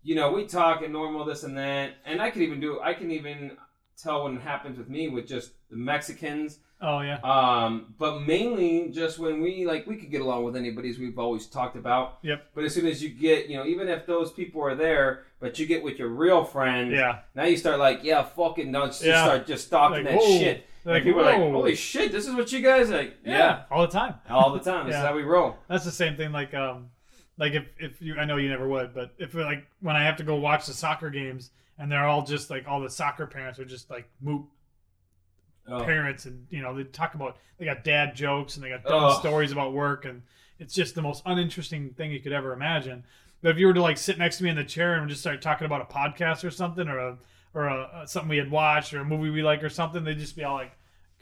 you know, we talk and normal this and that, and I can even do. I can even tell when it happens with me with just the Mexicans. Oh yeah. Um, but mainly just when we like we could get along with anybody as we've always talked about. Yep. But as soon as you get, you know, even if those people are there, but you get with your real friends, Yeah. now you start like, yeah, fucking, no, just Yeah. start just talking Like, that whoa. shit. Like, and people are like, holy shit, this is what you guys like. Yeah. All the time. all the time. This Yeah. is how we roll. That's the same thing. Like um, like if if you I know you never would, but if like when I have to go watch the soccer games and they're all just like all the soccer parents are just like moot Oh. parents and you know they talk about they got dad jokes and they got dumb Ugh. stories about work and it's just the most uninteresting thing you could ever imagine but if you were to like sit next to me in the chair and just start talking about a podcast or something or a or a, something we had watched or a movie we like or something they'd just be all like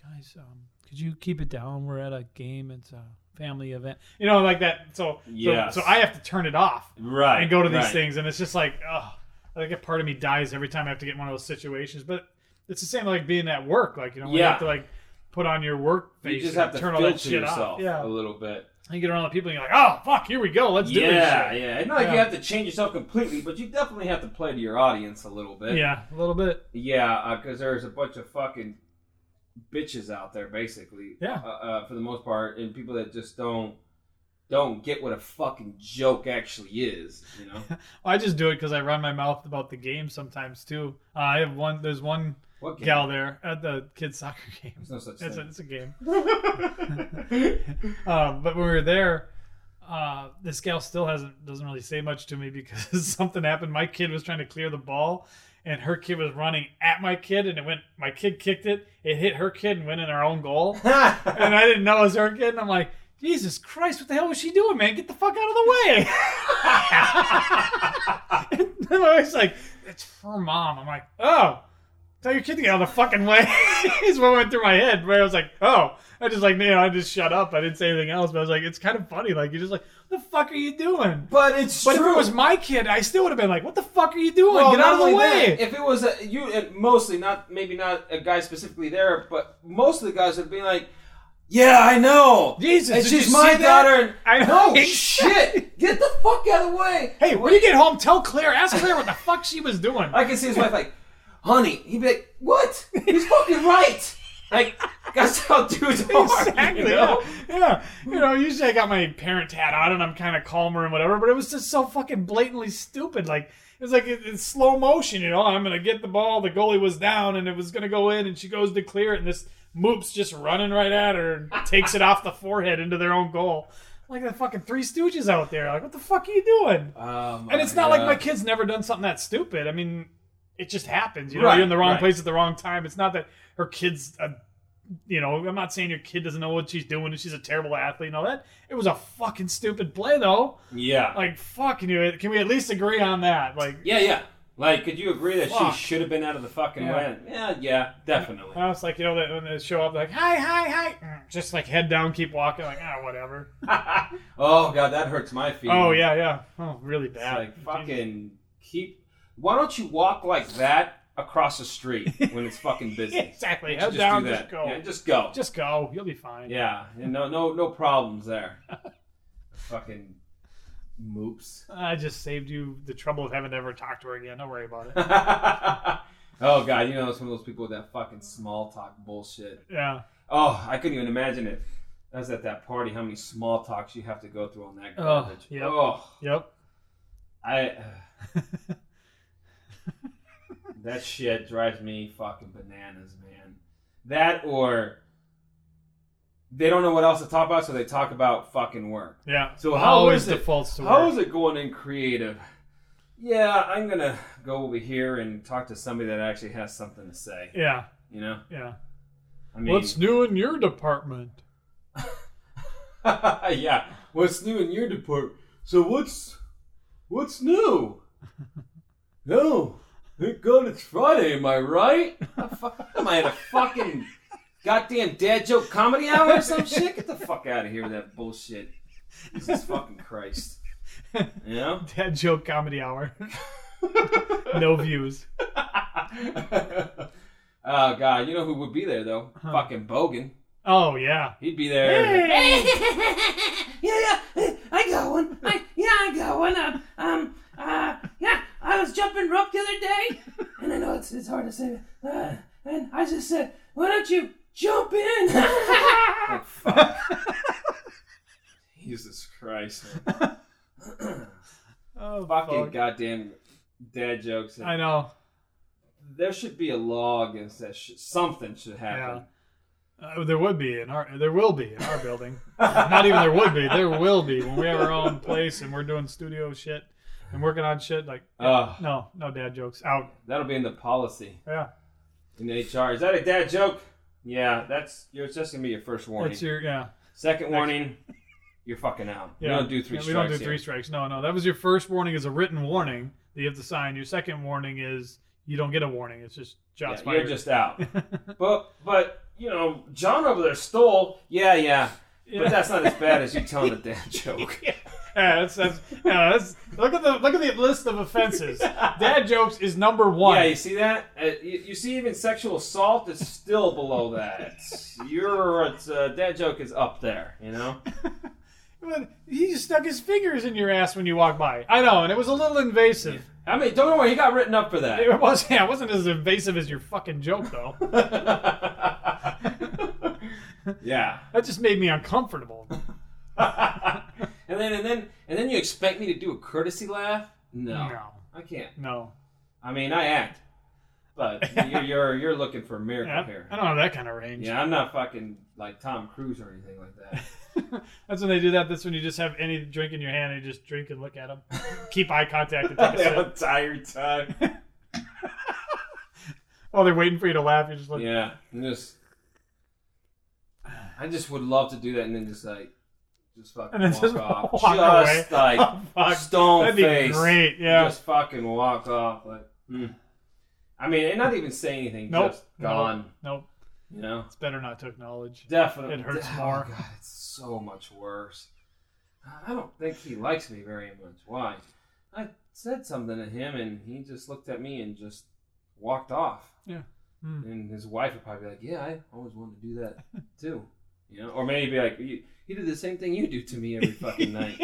guys um could you keep it down we're at a game it's a family event you know like that so Yes. so, so i have to turn it off Right. and go to these right. things and it's just like oh like a part of me dies every time i have to get in one of those situations but it's the same like being at work like you know when you have to like put on your work face You just have to turn all that shit yourself off yeah a little bit. You get around the people and you're like oh fuck here we go let's do this Yeah, shit. yeah. Not like you have to change yourself completely, but you definitely have to play to your audience a little bit. yeah a little bit Yeah, because there's a bunch of fucking bitches out there, basically. Yeah. Uh, uh, for the most part, and people that just don't don't get what a fucking joke actually is. You know i just do it because i run my mouth about the game sometimes too uh, i have one there's one what game? gal there at the kids soccer game There's no such it's a, thing. it's a game um, but when we were there, uh, this gal still hasn't doesn't really say much to me because something happened. My kid was trying to clear the ball, and her kid was running at my kid, and it went. My kid kicked it. It hit her kid and went in our own goal, and I didn't know it was her kid. And I'm like, Jesus Christ, what the hell was she doing, man? Get the fuck out of the way! and my wife's like, it's her mom. I'm like, oh. Tell your kid to get out of the fucking way. is what went through my head. Where I was like, oh, I just like, know, I just shut up. I didn't say anything else. But I was like, it's kind of funny. Like you're just like, what the fuck are you doing? But it's But true. if it was my kid, I still would have been like, what the fuck are you doing? Well, get out of the way. that, if it was a, you, and mostly not maybe not a guy specifically there, but most of the guys would be like, "Yeah, I know. Jesus, and she's my daughter." And I know. no shit. Get the fuck out of the way. hey, when you get home, tell Claire, ask Claire what the fuck she was doing. I can see his wife like, "Honey," he'd be like, "What? He's fucking right." Like that's how dudes are. Exactly. You know? Yeah. yeah. You know, usually I got my parent hat on and I'm kind of calmer and whatever, but it was just so fucking blatantly stupid. Like, it was like in in slow motion, you know. I'm going to get the ball. The goalie was down and it was going to go in and she goes to clear it and this moop's just running right at her and takes it off the forehead into their own goal. Like the fucking Three Stooges out there. Like, what the fuck are you doing? My And it's not like my kid's never done something that stupid. I mean, it just happens. You know, Right, you're in the wrong right. place at the wrong time. It's not that her kid's, a, you know, I'm not saying your kid doesn't know what she's doing and she's a terrible athlete and all that. It was a fucking stupid play, though. Yeah. Like, fucking you. Can we at least agree on that? Like, yeah, yeah. Like, could you agree that Fuck. she should have been out of the fucking Yeah. way? Yeah, yeah, definitely. I was like, you know, that when they show up, like, hi, hi, hi, Mm, just like head down, keep walking, like, ah, whatever. oh god, that hurts my feelings. Oh yeah, yeah. Oh, really It's bad. like fucking keep. Why don't you walk like that across the street when it's fucking busy? exactly. Head just down, do just go. Yeah, just go. Just go. You'll be fine. yeah, and no, no, no problems there. fucking moops. I just saved you the trouble of having to ever talk to her again. Don't worry about it. oh god, you know some of those people with that fucking small talk bullshit. Yeah. Oh, I couldn't even imagine it. I was at that party. How many small talks you have to go through on that Oh, garbage? yep. Oh, Yep. I. that shit drives me fucking bananas, man. That or they don't know what else to talk about, so they talk about fucking work. Yeah. So how always is it- defaults to How work. is it going in creative? Yeah, I'm gonna go over here and talk to somebody that actually has something to say. Yeah. You know, Yeah. I mean, What's new in your department? yeah, what's new in your department? So what's what's new? no, thank God it's Friday. Am I right? am I at a fucking goddamn dad joke comedy hour or some shit? Get the fuck out of here with that bullshit. Jesus fucking Christ. You know? Dad joke comedy hour. no views. oh god, you know who would be there though? Fucking Bogan. Oh yeah. He'd be there. yeah, yeah, I got one. I, yeah, I got one. Um, um, uh, yeah, I was jumping rope the other day, and I know it's, it's hard to say, uh, and I just said, why don't you jump in? Like, fuck. Jesus Christ. Oh Fucking fuck. goddamn dad jokes. I know. There should be a law against that shit. Something should happen. Uh, there would be in our. There will be in our building. Not even there would be. There will be when we have our own place and we're doing studio shit and working on shit. Like Ugh. no, no dad jokes out. That'll be in the policy Yeah. in the HR. Is that a dad joke? Yeah, that's you're it's just gonna be your first warning. That's your yeah. Second warning, you're fucking out. Yeah. We don't do three Yeah, strikes. We don't do here. three strikes. No, no. That was your first warning is a written warning that you have to sign. Your second warning is you don't get a warning. It's just Yeah, shots you're just out. but but you know, John over there stole. Yeah, yeah. Yeah. But that's not as bad as you telling a dad joke. Yeah, that's, that's, yeah, that's look at the look at the list of offenses. Dad jokes is number one. Yeah, you see that? Uh, you, you see, even sexual assault is still below that. Your uh, dad joke is up there. You know. But he just stuck his fingers in your ass when you walked by. I know, and it was a little invasive. I mean, don't worry, he got written up for that. It was yeah, it wasn't as invasive as your fucking joke though. yeah. That just made me uncomfortable. And then and then and then you expect me to do a courtesy laugh? No, No. I can't. No. I mean, I act, but you're you're, you're looking for a miracle Yeah, here. I don't have that kind of range. Yeah, I'm not fucking like Tom Cruise or anything like that. That's when they do that. That's when you just have any drink in your hand and you just drink and look at them. Keep eye contact and take a the sip. entire time. While they're waiting for you to laugh, you just look. Yeah, and just I just would love to do that and then just like just fucking And walk just off, walk just away. like Oh, fuck. stone That'd be face. great, yeah. just fucking walk off like. hmm. I mean, and not even say anything, Nope. just gone. Nope. You know, It's better not to acknowledge. definitely It hurts oh, more. God, it's so much worse. I don't think he likes me very much. Why? I said something to him, and he just looked at me and just walked off. Yeah. Hmm. And his wife would probably be like, "Yeah, I always wanted to do that too." You know, or maybe be like, "You, do the same thing you do to me every fucking night."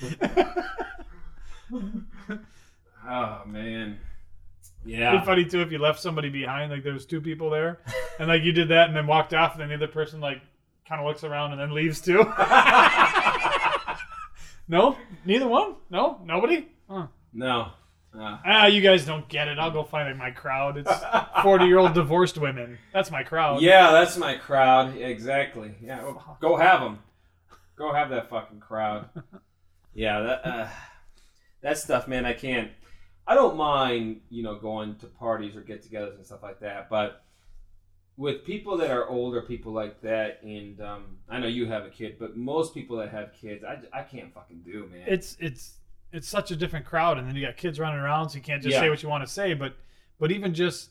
Oh man, It'd yeah. be funny too if you left somebody behind, like there was two people there, and like you did that and then walked off, and then the other person like kind of looks around and then leaves too. no, neither one. No, nobody. Huh. no. Uh, Ah, you guys don't get it. I'll go find my crowd. It's forty-year-old divorced women. That's my crowd. yeah, that's my crowd. Exactly. Yeah, well, go have them. Go have that fucking crowd. Yeah, that uh, that stuff, man. I can't. I don't mind, you know, going to parties or get-togethers and stuff like that, but with people that are older, people like that, and um, I know you have a kid, but most people that have kids, I, I can't fucking do, man. It's it's it's such a different crowd, and then you got kids running around, so you can't just Yeah. say what you want to say. But but even just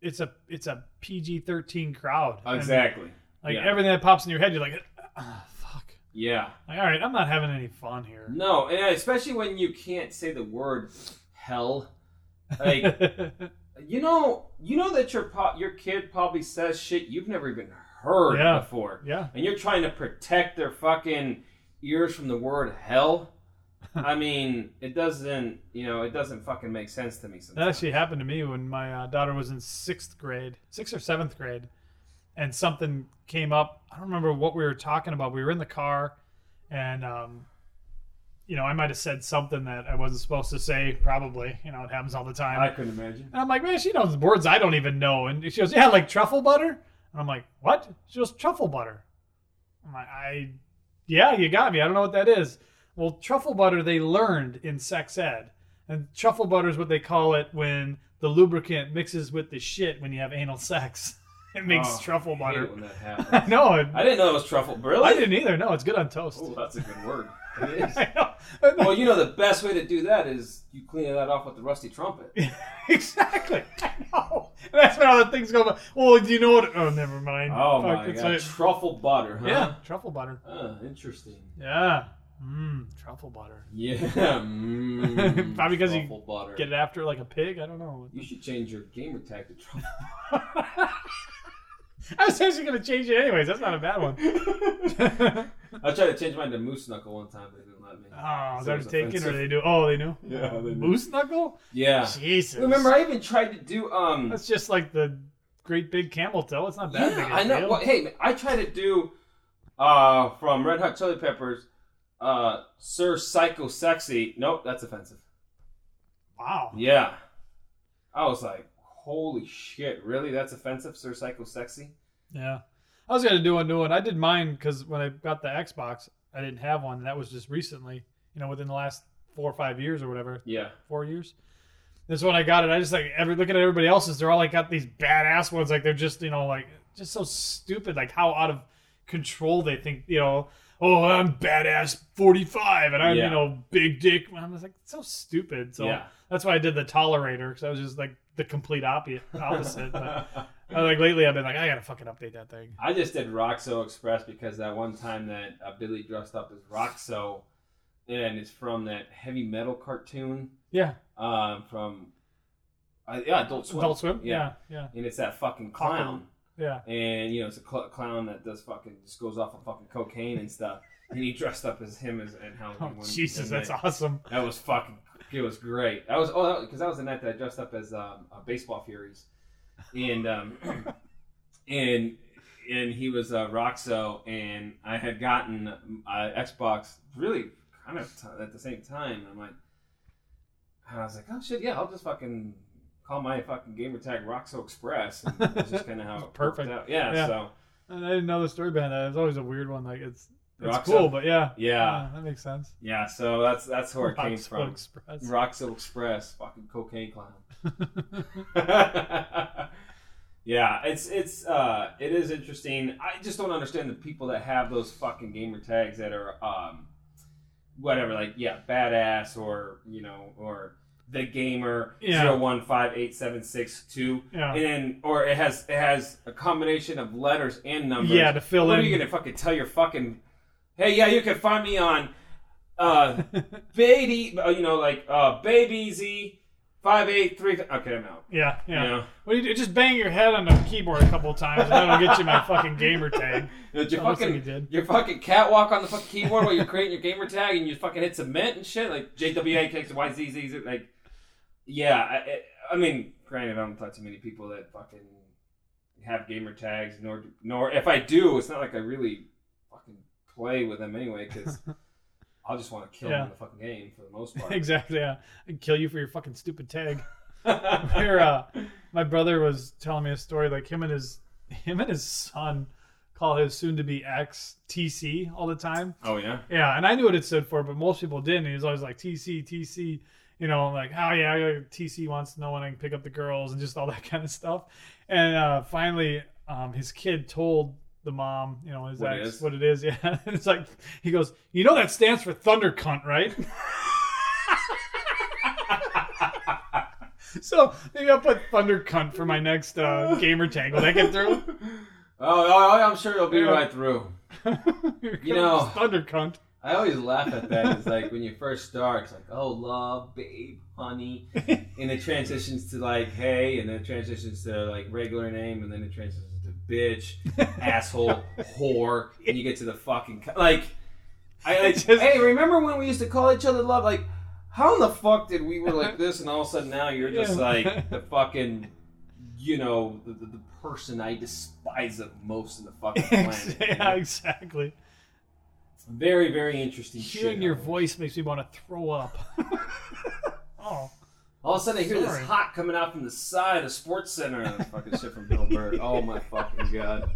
it's a it's a PG thirteen crowd. Exactly. like yeah. everything that pops in your head, you're like, ah, fuck. Yeah. Like, all right, I'm not having any fun here. No, and especially when you can't say the word hell. Like you know, you know that your po- your kid probably says shit you've never even heard Yeah. before, yeah, and you're trying to protect their fucking ears from the word hell. I mean, it doesn't, you know, it doesn't fucking make sense to me Sometimes. that actually happened to me when my uh, daughter was in sixth grade, sixth or seventh grade, and something came up. I don't remember what we were talking about. We were in the car, and um, you know, I might have said something that I wasn't supposed to say. Probably, you know, it happens all the time. I couldn't imagine. And I'm like, man, she knows words I don't even know. And she goes, yeah, like truffle butter. And I'm like, what? She goes, truffle butter. I'm like, I, yeah, you got me. I don't know what that is. Well, truffle butter they learned in sex ed, and truffle butter is what they call it when the lubricant mixes with the shit when you have anal sex. It makes Oh, truffle I hate butter. it when that I happens. know. It, I didn't know it was truffle. Really? I didn't either. No, it's good on toast. Oh, that's a good word. It is. I know. Well, you know the best way to do that is you clean that off with the rusty trumpet. exactly. I know. That's when all the things go. Well, do you know what? Oh, never mind. Oh Fuck, my god, like- truffle butter, huh? Yeah, truffle butter. Ah, interesting. Yeah. Mmm, truffle butter. Yeah. Mm, Probably 'cause you butter. Get it after like a pig? I don't know. You should change your gamer tag to truffle. I was actually going to change it anyways. That's not a bad one. I tried to change mine to moose knuckle one time, but they didn't let me. oh, that it's or they do? Oh, they do? Yeah, they do. Moose knuckle? Yeah. Jesus. Remember, I even tried to do um. That's just like the great big camel toe. It's not that Yeah, big I know. Well, hey, I tried to do uh from Red Hot Chili Peppers, uh Sir Psycho Sexy. Nope, that's offensive. Wow. Yeah. I was like, holy shit, really? That's offensive, Sir Psycho Sexy? Yeah. I was going to do a new one. I did mine because when I got the Xbox, I didn't have one. That was just recently, you know, within the last four or five years or whatever. Yeah. four years. This one I got it. I just like every looking at everybody else's. They're all like got these badass ones. Like they're just you know like just so stupid. Like how out of control they think you know. Oh, I'm badass 45, and I'm Yeah. you know big dick. I was like so stupid. So Yeah. that's why I did the tolerator because I was just like the complete opposite. opposite. But I, like lately, I've been like I gotta fucking update that thing. I just did Roxo Express because that one time that uh, Billy dressed up as Roxo, and it's from that heavy metal cartoon Yeah, um, from uh, yeah Adult Swim. Adult Swim. Yeah, yeah, and it's that fucking clown, yeah. and you know it's a cl- clown that does fucking just goes off of fucking cocaine and stuff, and he dressed up as him as and how Oh Jesus, that's that, awesome. that was fucking it was great. That was oh because that, was the night that I dressed up as um, uh, baseball furies, and um, and and he was uh, Roxo, and I had gotten uh, Xbox really kind of t- at the same time. I'm like, I was like, oh shit, yeah, I'll just fucking call my fucking gamer tag Roxo Express. And that's just kind of how it Perfect. out. Yeah, Yeah. so And I didn't know the story behind that. It's always a weird one. Like it's it's Roxo? cool, but yeah, yeah, that makes sense. yeah. So that's that's where it came Roxo from. Express. Roxo Express, fucking cocaine clown. yeah, it's it's uh it is interesting. I just don't understand the people that have those fucking gamer tags that are um whatever like yeah badass or you know or the gamer zero one five eight seven six two, and then or it has it has a combination of letters and numbers. Yeah, to fill what in. are you gonna fucking tell your fucking? Hey, yeah, you can find me on, uh, baby, uh, you know, like uh, baby Z five eight three. Okay, I'm out. Yeah, yeah. You know? What do you do? Just bang your head on the keyboard a couple times, and that'll get you my fucking gamer tag. Did your fucking you did. your fucking catwalk on the fucking keyboard while you're creating your gamer tag and you fucking hit submit and shit like JWA kicks YZZ like yeah I, I mean granted I don't talk to many people that fucking have gamer tags nor nor if I do it's not like I really fucking play with them anyway because I'll just want to kill them Yeah. in the fucking game for the most part. exactly. Yeah, I'd kill you for your fucking stupid tag. Where uh, my brother was telling me a story, like him and his him and his son call his soon-to-be ex TC all the time. oh yeah. Yeah, and I knew what it stood for, but most people didn't. He was always like TC, TC, you know, like, oh yeah, TC wants to know when I can pick up the girls and just all that kind of stuff. And uh, finally, um, his kid told the mom, you know, his What it ex is? what it is. Yeah, and it's like he goes, you know, that stands for thunder cunt, right? so maybe I'll put thunder cunt for my next uh, gamer tag. Will that get through? Oh, oh, oh, I'm sure it'll be Yeah. right through. you know- thunder cunt. I always laugh at that. It's like when you first start, it's like, oh, love, babe, honey. And it transitions to like, hey, and then it transitions to like regular name, and then it transitions to bitch, asshole, whore, and you get to the fucking. co- Like, I like, Just- hey, remember when we used to call each other love? Like, how in the fuck did we were like this, and all of a sudden now you're just Yeah. like the fucking, you know, the, the, the person I despise the most in the fucking planet. you yeah, know? exactly. Very, very interesting Hearing shit. your voice makes me want to throw up. oh, All of a sudden, I hear Sorry. this hot coming out from the side of SportsCenter. and fucking shit from Bill Burr. Oh my fucking god!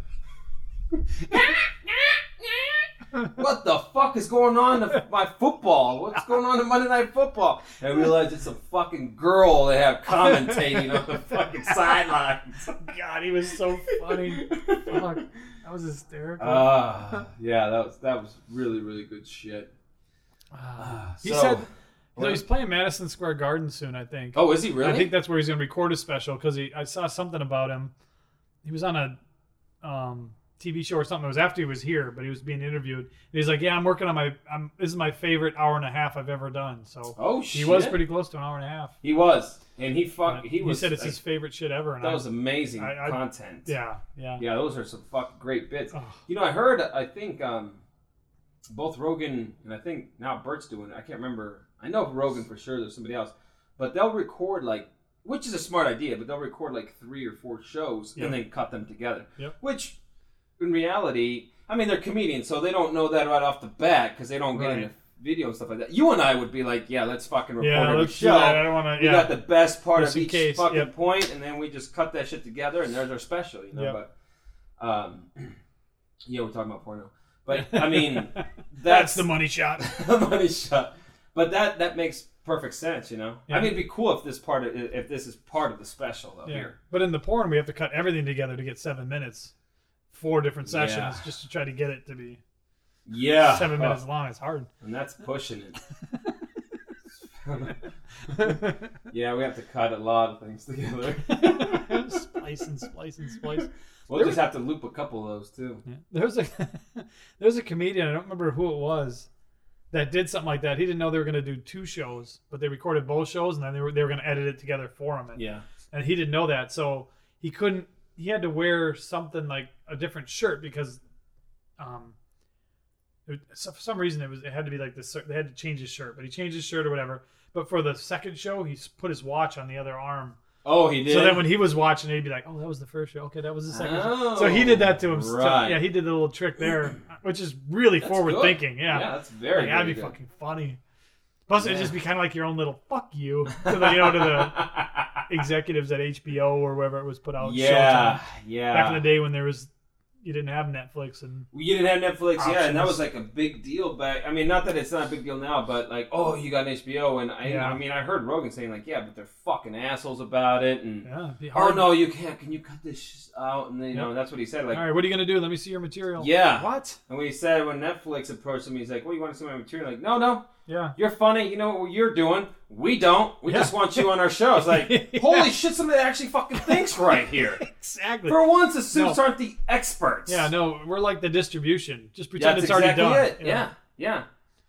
What the fuck is going on to my football? What's going on in Monday Night Football? I realize it's a fucking girl they have commentating on the fucking sidelines. God, he was so funny. Fuck, that was hysterical. Ah, yeah, that was that was really really good shit. he so- said so he's playing Madison Square Garden soon. I think. Oh, is he really? I think that's where he's going to record a special because he. I saw something about him. He was on a um, TV show or something. It was after he was here, but he was being interviewed. And he's like, "Yeah, I'm working on my. I'm, this is my favorite hour and a half I've ever done." So oh shit. he was pretty close to an hour and a half. He was, and he fuck. But He was. said it's like, his favorite shit ever. And that I- was amazing I- I- content. yeah, yeah. Yeah, those are some fucking great bits. Ugh. You know, I heard, I think um, both Rogan and I think now Bert's doing it. I can't remember. I know Rogan for sure. There's somebody else, but they'll record like, which is a smart idea. But they'll record like three or four shows Yep. and then cut them together. Yep. Which, in reality, I mean, they're comedians, so they don't know that right off the bat because they don't get Right. into video and stuff like that. You and I would be like, yeah, let's fucking record Yeah, every show. that. I don't want to. We Yeah, got the best part Just of each case, fucking yep. point, and then we just cut that shit together, and there's our special, you know. Yep. But, um, yeah, we're talking about porno. But I mean, that's, that's, the money shot. the money shot. But that that makes perfect sense, you know. Yeah. I mean, it'd be cool if this part of if this is part of the special though. Yeah. Here, But in the porn, we have to cut everything together to get seven minutes, four different sessions, Yeah. just to try to get it to be yeah, seven minutes oh. long. It's hard. and that's pushing it. yeah, we have to cut a lot of things together. splice and splice and splice. We'll just have to loop a couple of those too. Yeah. There was a there was a comedian. I don't remember who it was that did something like that. He didn't know they were going to do two shows, but they recorded both shows and then they were they were going to edit it together for him. And, Yeah. and he didn't know that, so he couldn't. He had to wear something like a different shirt because, um, it, so for some reason it was it had to be like this. They had to change his shirt, but he changed his shirt or whatever. But for the second show, he put his watch on the other arm. Oh, he did. So then when he was watching, it, he'd be like, "Oh, that was the first show. Okay, that was the second show." Oh, So he did that to him. so- right. yeah, he did the little trick there, which is really That's forward good. thinking. Yeah, yeah, that's very. like, that'd be good. fucking funny. Plus, it'd just be kind of like your own little "fuck you" to the you know to the executives at HBO or wherever it was put out. yeah, Showtime. yeah. Back in the day when there was, you didn't have Netflix and Well, You didn't have Netflix, yeah, and that was like a big deal back. I mean, not that it's not a big deal now, but like, oh, you got an HBO, and I, Yeah. I mean, I heard Rogan saying like, yeah, but they're fucking assholes about it, and yeah, oh no, you can't. Can you cut this out? And then, you know, that's what he said. Like, All right, what are you gonna do? Let me see your material. Yeah. What? and when he said when Netflix approached him, he's like, well, you want to see my material? Like, no, no, Yeah. You're funny. You know what you're doing. We don't. We Yeah. just want you on our show. It's like, holy shit, somebody actually fucking thinks right here. Exactly. For once, the suits No. aren't the experts. yeah, no, we're like the distribution. Just pretend That's it's already exactly done. it. Yeah. yeah,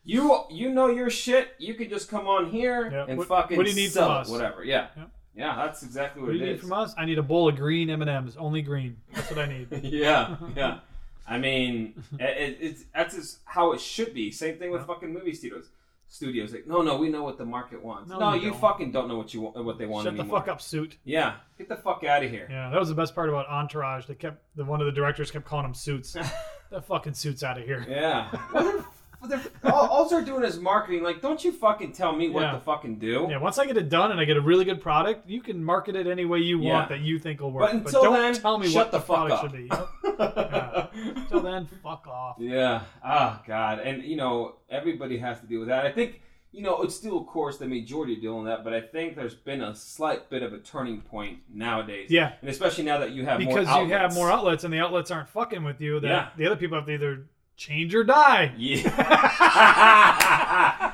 You you know your shit. You could just come on here Yeah. and What- fucking what do you need from us? whatever. Yeah. Yeah, that's exactly what, What do you need is. from us? I need a bowl of green M and M's, only green. That's what I need. yeah, yeah. I mean, it, it, it's that's just how it should be. Same thing with fucking movie studios. Studios like, no, no, we know what the market wants. No, No, you you, don't. fucking don't know what you want, what they want Shut the anymore. fuck up, suit. Yeah, get the fuck out of here. Yeah, that was the best part about Entourage. They kept the one of the directors kept calling them suits. that fucking suits out of here. Yeah. Well, they're- they're- all, all they're doing is marketing. Like, don't you fucking tell me what Yeah. to fucking do. Yeah, once I get it done and I get a really good product, you can market it any way you Yeah. want that you think will work. But until don't then, tell me shut what the fuck product up. should be. Yep. Until then, fuck off. Yeah. Oh God. And you know, everybody has to deal with that. I think you know it's still, of course, the majority dealing with that. But I think there's been a slight bit of a turning point nowadays. Yeah. And especially now that you have more Because you have outlets. more outlets and the outlets aren't fucking with you, that Yeah. the other people have to either change or die. Yeah.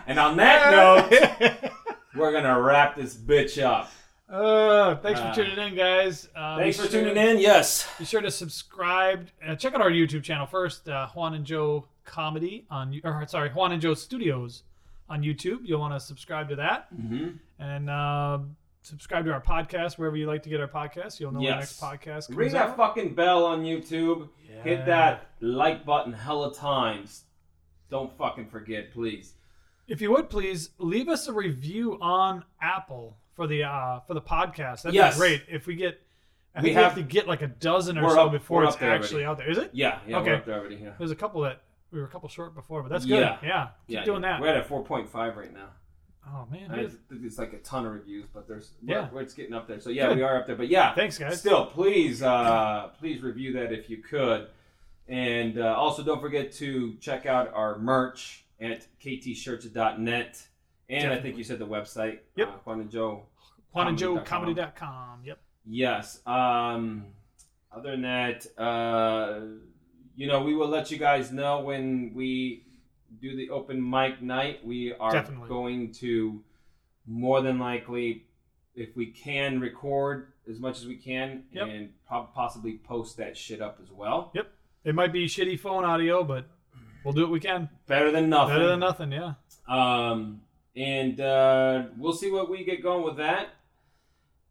and on that note, we're gonna wrap this bitch up. Uh, thanks Uh, for tuning in, guys. Uh, Thanks for tuning in. Yes. Be sure to subscribe. Uh, check out our YouTube channel first, uh, Juan and Joe Comedy on, or sorry, Juan and Joe Studios on YouTube. You'll want to subscribe to that, Mm-hmm. and uh, subscribe to our podcast wherever you like to get our podcast. You'll know when the Yes. next podcast comes Ring that out. fucking bell on YouTube. Yeah. Hit that like button hella times. Don't fucking forget, please. if you would please leave us a review on Apple for the uh, for the podcast. That'd Yes. be great. If we get, I We think we have have- to get like a dozen or We're so up- before we're it's up there actually out there. Is it? Yeah, yeah, Okay. we're up there already. Yeah. There's a couple that we were a couple short before, but that's good. Yeah. Yeah, keep yeah, doing yeah. that. We're at a 4.5 right now. Oh man, And I good. think it's like a ton of reviews, but there's Yeah. we're, it's getting up there. So yeah, Good. we are up there. But yeah, Thanks, guys. Still, please, uh, please review that if you could, and uh, also don't forget to check out our merch at ktshirts.net, and I think you said the website. Yep. Uh, Juan and Joe. Juan and Joe comedy.com. Yep. Yes. Um, other than that, uh, you know, we will let you guys know when we do the open mic night. We are Definitely. going to more than likely, if we can, record as much as we can Yep. and po- possibly post that shit up as well. Yep. It might be shitty phone audio, but we'll do what we can. Better than nothing. Better than nothing, yeah. Um, and uh, we'll see what we get going with that.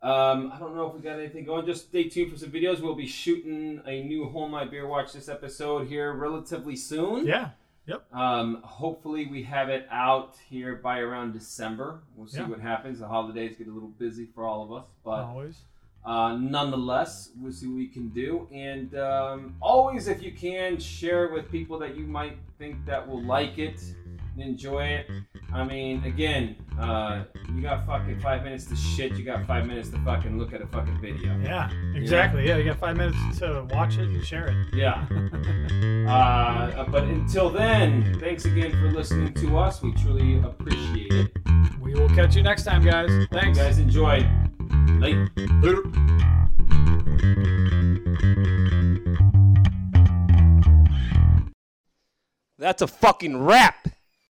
Um, I don't know if we got anything going. Just stay tuned for some videos. We'll be shooting a new Hold My Beer Watch this episode here relatively soon. Yeah. Um, hopefully we have it out here by around December. We'll see Yeah. what happens. The holidays get a little busy for all of us, but Always. uh, nonetheless, we'll see what we can do. And um, always, if you can, share it with people that you might think that will like it enjoy it. I mean, again, uh, you got fucking five minutes to shit. You got five minutes to fucking look at a fucking video. Yeah. Exactly. Yeah. You got five minutes to watch it and share it. Yeah. uh, but until then, thanks again for listening to us. We truly appreciate it. We will catch you next time, guys. Thanks. You guys enjoy. Late. Later. That's a fucking wrap.